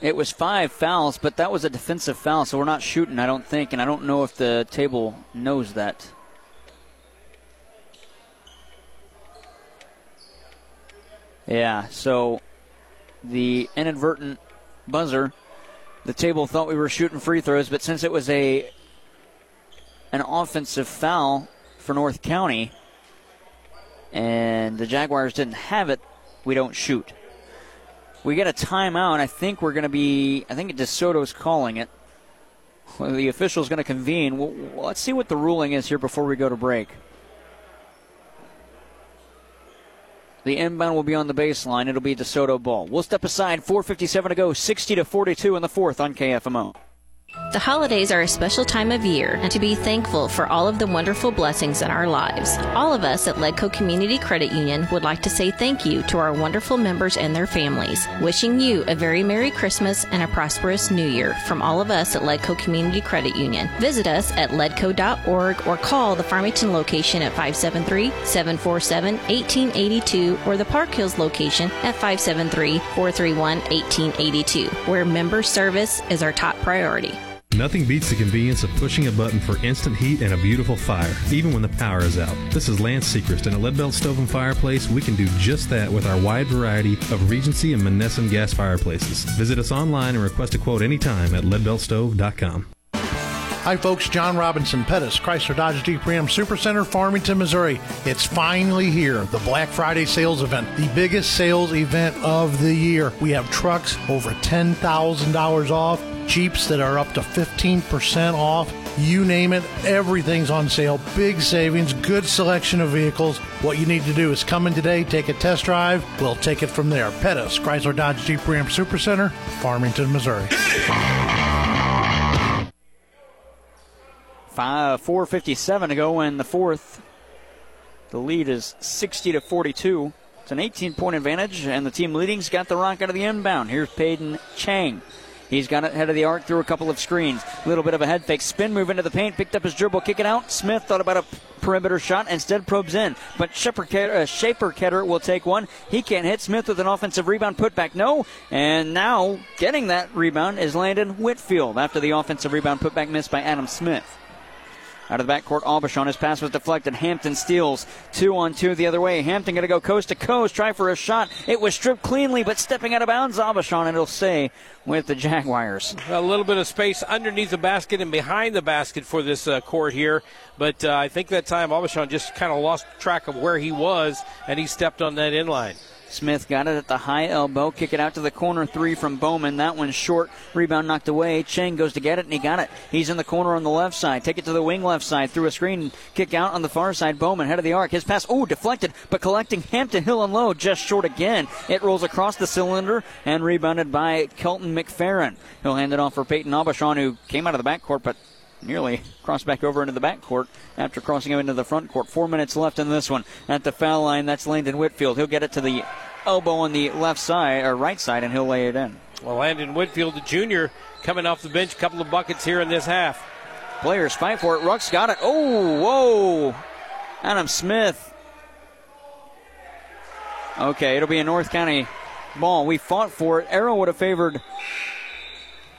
It was five fouls, but that was a defensive foul, so we're not shooting, I don't think, and I don't know if the table knows that. Yeah, so the inadvertent buzzer. The table thought we were shooting free throws, but since it was a an offensive foul for North County and the Jaguars didn't have it, we don't shoot. We get a timeout. I think we're going to be. I think DeSoto's calling it. Well, the official's going to convene. Well, let's see what the ruling is here before we go to break. The inbound will be on the baseline. It'll be DeSoto ball. We'll step aside. 4:57 to go. 60 to 42 in the fourth on KFMO. The holidays are a special time of year and to be thankful for all of the wonderful blessings in our lives. All of us at Ledco Community Credit Union would like to say thank you to our wonderful members and their families. Wishing you a very Merry Christmas and a prosperous New Year from all of us at Ledco Community Credit Union. Visit us at ledco.org or call the Farmington location at 573-747-1882 or the Park Hills location at 573-431-1882 where member service is our top priority. Nothing beats the convenience of pushing a button for instant heat and a beautiful fire, even when the power is out. This is Lance Sechrist, and at Leadbelt Stove and Fireplace, we can do just that with our wide variety of Regency and Monessen gas fireplaces. Visit us online and request a quote anytime at leadbeltstove.com. Hi, folks. John Robinson, Pettis, Chrysler Dodge Jeep Ram Supercenter, Farmington, Missouri. It's finally here, the Black Friday sales event, the biggest sales event of the year. We have trucks over $10,000 off, Jeeps that are up to 15% off. You name it, everything's on sale. Big savings, good selection of vehicles. What you need to do is come in today, take a test drive. We'll take it from there. Pettis, Chrysler Dodge Jeep Ram Supercenter, Farmington, Missouri. Five, 4.57 to go in the fourth. The lead is 60 to 42. It's an 18 point advantage, and the team leading's got the rock out of the inbound. Here's Peyton Chang. He's got it head of the arc through a couple of screens. A little bit of a head fake, spin move into the paint, picked up his dribble, kick it out. Smith thought about a perimeter shot, instead probes in. But uh, Shaper Ketter will take one. He can't hit. Smith with an offensive rebound, put back, no. And now getting that rebound is Landon Whitfield after the offensive rebound put back missed by Adam Smith. Out of the backcourt, Aubuchon. His pass was deflected. Hampton steals two on two the other way. Hampton going to go coast to coast, try for a shot. It was stripped cleanly, but stepping out of bounds, Aubuchon, and it'll stay with the Jaguars. A little bit of space underneath the basket and behind the basket for this uh, court here, but uh, I think that time Aubuchon just kind of lost track of where he was, and he stepped on that inline. Smith got it at the high elbow. Kick it out to the corner three from Bowman. That one's short. Rebound knocked away. Chang goes to get it, and he got it. He's in the corner on the left side. Take it to the wing left side through a screen. Kick out on the far side. Bowman, head of the arc. His pass, oh, deflected, but collecting Hampton Hill and low, just short again. It rolls across the cylinder and rebounded by Kelton McFerrin. He'll hand it off for Peyton Aubuchon, who came out of the backcourt, but nearly crossed back over into the backcourt after crossing him into the front court. Four minutes left in this one. At the foul line, that's Landon Whitfield. He'll get it to the elbow on the left side or right side, and he'll lay it in. Well, Landon Whitfield, the junior, coming off the bench, a couple of buckets here in this half. Players fight for it. Ruck's got it. Oh, whoa. Adam Smith. Okay, it'll be a North County ball. We fought for it. Arrow would have favored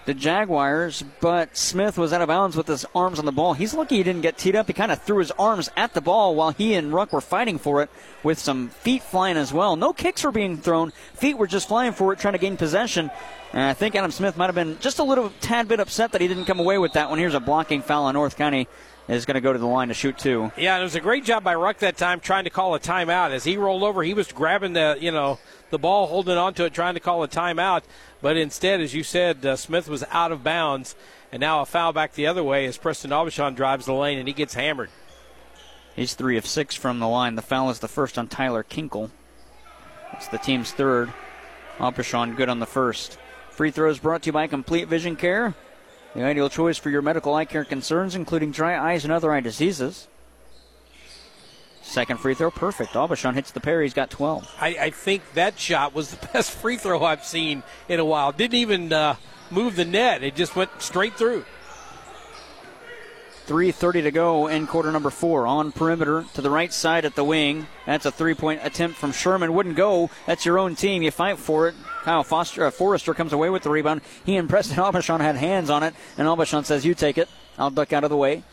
the Jaguars, but Smith was out of bounds with his arms on the ball. He's lucky he didn't get teed up. He kind of threw his arms at the ball while he and Ruck were fighting for it with some feet flying as well. No kicks were being thrown. Feet were just flying for it, trying to gain possession. And I think Adam Smith might have been just a little tad bit upset that he didn't come away with that one. Here's a blocking foul on North County is going to go to the line to shoot two. Yeah, it was a great job by Ruck that time trying to call a timeout. As he rolled over, he was grabbing the, you know, the ball, holding onto it, trying to call a timeout. But instead, as you said, uh, Smith was out of bounds. And now a foul back the other way as Preston Aubuchon drives the lane and he gets hammered. He's three of six from the line. The foul is the first on Tyler Kinkle. It's the team's third. Aubuchon good on the first. Free throws brought to you by Complete Vision Care. The ideal choice for your medical eye care concerns, including dry eyes and other eye diseases. Second free throw, perfect. Aubuchon hits the pair. He's got 12. I, I, think that shot was the best free throw I've seen in a while. Didn't even uh, move the net, it just went straight through. 3.30 to go in quarter number four. On perimeter to the right side at the wing. That's a three point attempt from Sherman. Wouldn't go. That's your own team. You fight for it. Kyle Foster, uh, Forrester comes away with the rebound. He and Preston Aubuchon had hands on it, and Aubuchon says, You take it. I'll duck out of the way.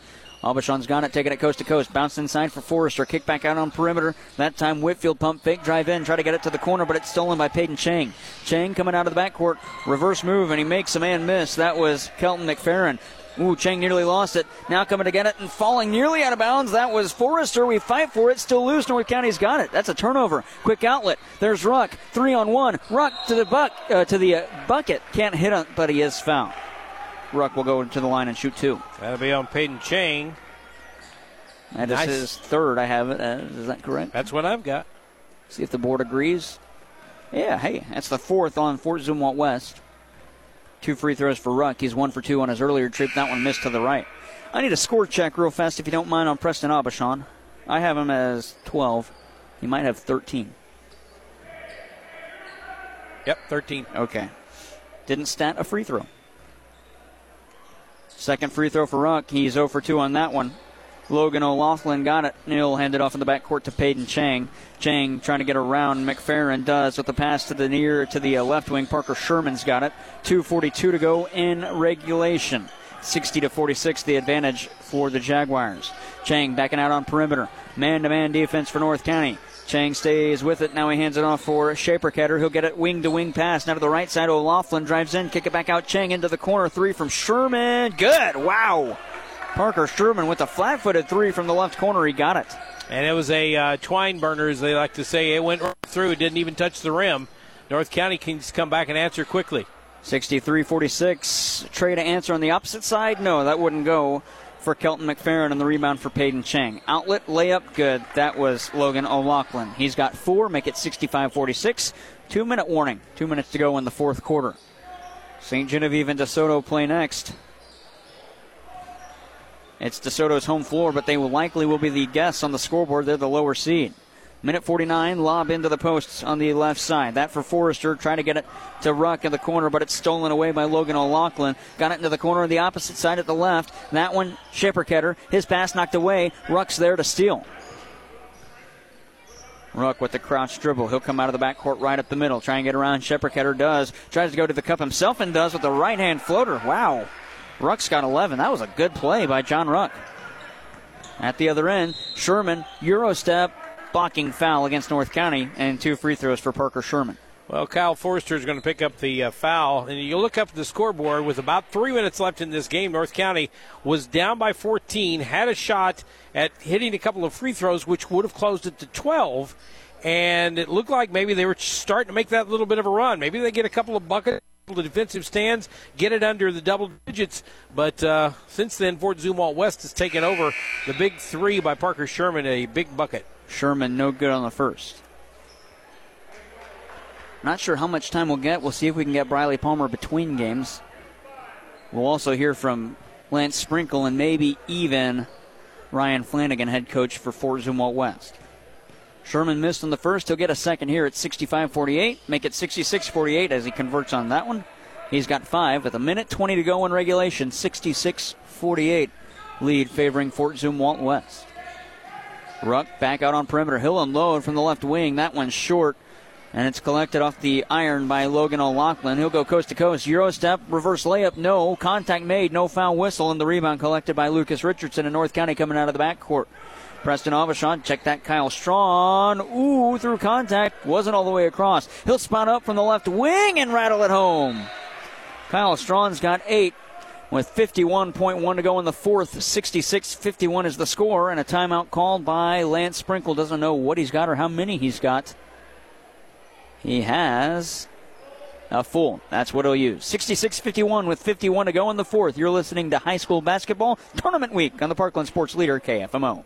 Aubuchon's got it, taking it coast to coast. Bounced inside for Forrester. Kick back out on perimeter. That time Whitfield pump fake, drive in, try to get it to the corner, but it's stolen by Peyton Chang. Chang coming out of the backcourt, reverse move, and he makes a man miss. That was Kelton McFerrin. Ooh, Chang nearly lost it. Now coming to get it and falling nearly out of bounds. That was Forrester. We fight for it. Still loose. North County's got it. That's a turnover. Quick outlet. There's Ruck. Three on one. Ruck to the buck uh, to the uh, bucket. Can't hit it, but he is fouled. Ruck will go to the line and shoot two. That'll be on Peyton Chang. That nice. is his third. I have it. Uh, is that correct? That's what I've got. See if the board agrees. Yeah, hey, that's the fourth on Fort Zumwalt West. Two free throws for Ruck. He's one for two on his earlier trip. That one missed to the right. I need a score check real fast, if you don't mind, on Preston Aubuchon. I have him as 12. He might have 13. Yep, 13. Okay. Didn't stat a free throw. Second free throw for Ruck. He's 0 for 2 on that one. Logan O'Loughlin got it. Neal handed off in the backcourt to Peyton Chang. Chang trying to get around. McFerrin does with the pass to the near to the uh, left wing. Parker Sherman's got it. 2:42 to go in regulation. 60 to 46, the advantage for the Jaguars. Chang backing out on perimeter. Man-to-man defense for North County. Chang stays with it. Now he hands it off for Shaperketter. He'll get it wing to wing pass. Now to the right side. O'Loughlin drives in, kick it back out. Chang into the corner. Three from Sherman. Good. Wow. Parker Sherman with a flat footed three from the left corner. He got it. And it was a uh, twine burner, as they like to say. It went right through, it didn't even touch the rim. North County can come back and answer quickly. 63 46. Trey to answer on the opposite side? No, that wouldn't go for Kelton McFerrin and the rebound for Peyton Chang. Outlet layup, good. That was Logan O'Loughlin. He's got four, make it 65 46. Two minute warning. Two minutes to go in the fourth quarter. St. Genevieve and DeSoto play next. It's DeSoto's home floor, but they will likely will be the guests on the scoreboard. They're the lower seed. Minute 49, lob into the posts on the left side. That for Forrester, trying to get it to Ruck in the corner, but it's stolen away by Logan O'Loughlin. Got it into the corner on the opposite side at the left. That one, Shipperketter. His pass knocked away. Ruck's there to steal. Ruck with the crouch dribble. He'll come out of the backcourt right up the middle. Try and get around. Shepard does. Tries to go to the cup himself and does with the right hand floater. Wow. Ruck's got 11. That was a good play by John Ruck. At the other end, Sherman, Euro step, blocking foul against North County, and two free throws for Parker Sherman. Well, Kyle Forrester is going to pick up the uh, foul, and you look up at the scoreboard with about three minutes left in this game. North County was down by 14, had a shot at hitting a couple of free throws, which would have closed it to 12, and it looked like maybe they were starting to make that little bit of a run. Maybe they get a couple of buckets. The defensive stands get it under the double digits, but uh, since then, Fort Zumwalt West has taken over the big three by Parker Sherman, a big bucket. Sherman no good on the first. Not sure how much time we'll get. We'll see if we can get Briley Palmer between games. We'll also hear from Lance Sprinkle and maybe even Ryan Flanagan, head coach for Fort Zumwalt West. Sherman missed on the first. He'll get a second here at 65 48. Make it 66 48 as he converts on that one. He's got five with a minute 20 to go in regulation. 66 48 lead favoring Fort Zoom Zumwalt West. Ruck back out on perimeter. He'll unload from the left wing. That one's short. And it's collected off the iron by Logan O'Loughlin. He'll go coast to coast. Euro step, reverse layup, no. Contact made, no foul whistle, and the rebound collected by Lucas Richardson in North County coming out of the backcourt. Preston Aubuchon, check that Kyle Strawn. Ooh, through contact. Wasn't all the way across. He'll spot up from the left wing and rattle it home. Kyle Strawn's got eight with 51.1 to go in the fourth. 66 51 is the score, and a timeout called by Lance Sprinkle. Doesn't know what he's got or how many he's got. He has a full. That's what he'll use. 66 51 with 51 to go in the fourth. You're listening to High School Basketball Tournament Week on the Parkland Sports Leader, KFMO.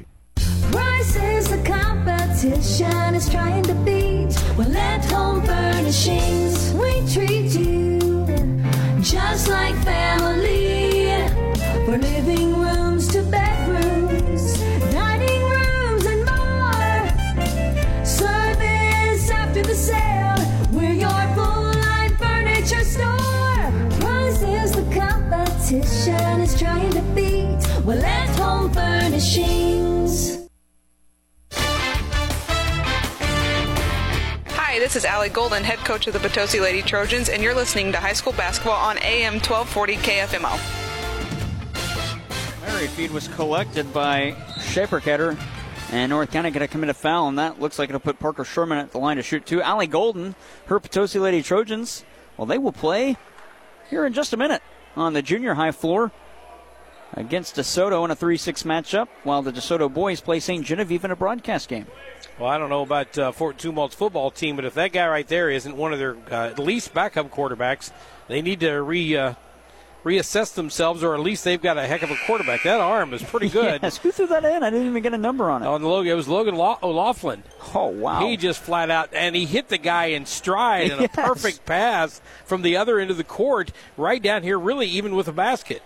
Competition is trying to beat. Well, at Home Furnishings, we treat you just like family. For living rooms to bedrooms, dining rooms, and more. Service after the sale, we're your full line furniture store. Prices the competition is trying to beat. Well, at Home Furnishings. This is Allie Golden, head coach of the Potosi Lady Trojans, and you're listening to high school basketball on AM 1240 KFMO. Mary feed was collected by Shaperketter, and North County going to commit a foul, and that looks like it'll put Parker Sherman at the line to shoot two. Allie Golden, her Potosi Lady Trojans, well, they will play here in just a minute on the junior high floor against DeSoto in a 3 6 matchup, while the DeSoto boys play St. Genevieve in a broadcast game. Well, I don't know about uh, Fort Zumwalt's football team, but if that guy right there isn't one of their uh, at least backup quarterbacks, they need to re uh, reassess themselves, or at least they've got a heck of a quarterback. That arm is pretty good. yes, who threw that in? I didn't even get a number on it. On the Logan, it was Logan O'Loughlin. Oh wow! He just flat out and he hit the guy in stride and Yes. a perfect pass from the other end of the court, right down here, really even with a basket.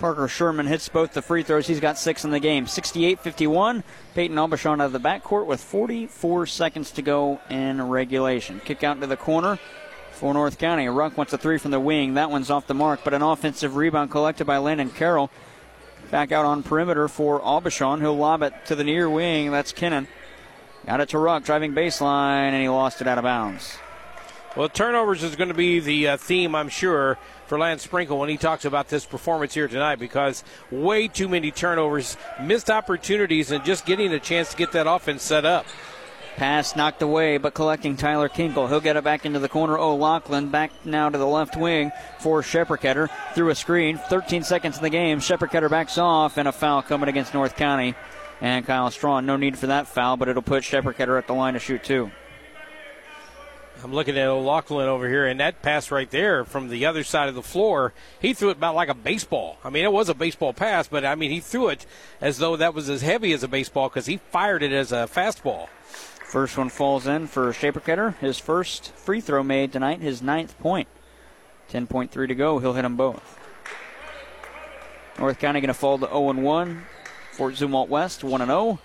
Parker Sherman hits both the free throws. He's got six in the game. 68 51. Peyton Aubuchon out of the backcourt with 44 seconds to go in regulation. Kick out into the corner for North County. Ruck wants a three from the wing. That one's off the mark, but an offensive rebound collected by Landon Carroll. Back out on perimeter for Aubuchon. He'll lob it to the near wing. That's Kinnan. Got it to Ruck, driving baseline, and he lost it out of bounds. Well, turnovers is going to be the uh, theme, I'm sure, for Lance Sprinkle when he talks about this performance here tonight because way too many turnovers, missed opportunities, and just getting a chance to get that offense set up. Pass knocked away, but collecting Tyler Kinkle. He'll get it back into the corner. Oh, O'Loughlin back now to the left wing for Shepherdketter through a screen. 13 seconds in the game. Shepherdketter backs off, and a foul coming against North County. And Kyle Strawn, no need for that foul, but it'll put Shepherdketter at the line to shoot two. I'm looking at O'Loughlin over here, and that pass right there from the other side of the floor, he threw it about like a baseball. I mean, it was a baseball pass, but I mean, he threw it as though that was as heavy as a baseball because he fired it as a fastball. First one falls in for Shaperketter. His first free throw made tonight, his ninth point. 10.3 to go. He'll hit them both. North County going to fall to 0 1. Fort Zumwalt West 1 0.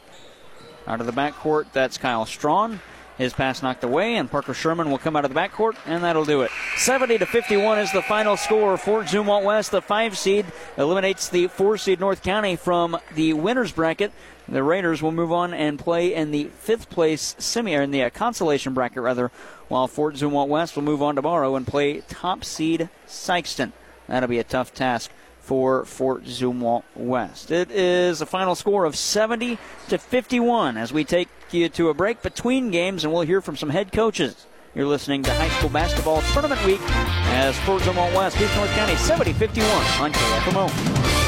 Out of the backcourt, that's Kyle Strawn. His pass knocked away, and Parker Sherman will come out of the backcourt, and that'll do it. 70 to 51 is the final score. Fort Zumwalt West, the five seed, eliminates the four seed North County from the winners bracket. The Raiders will move on and play in the fifth place semi, or in the uh, consolation bracket rather, while Fort Zumwalt West will move on tomorrow and play top seed Sykeston. That'll be a tough task for Fort Zumwalt West. It is a final score of 70 to 51 as we take you to a break between games, and we'll hear from some head coaches. You're listening to High School Basketball Tournament Week as Fort Zumwalt West beats North County 70 51 on KFMO.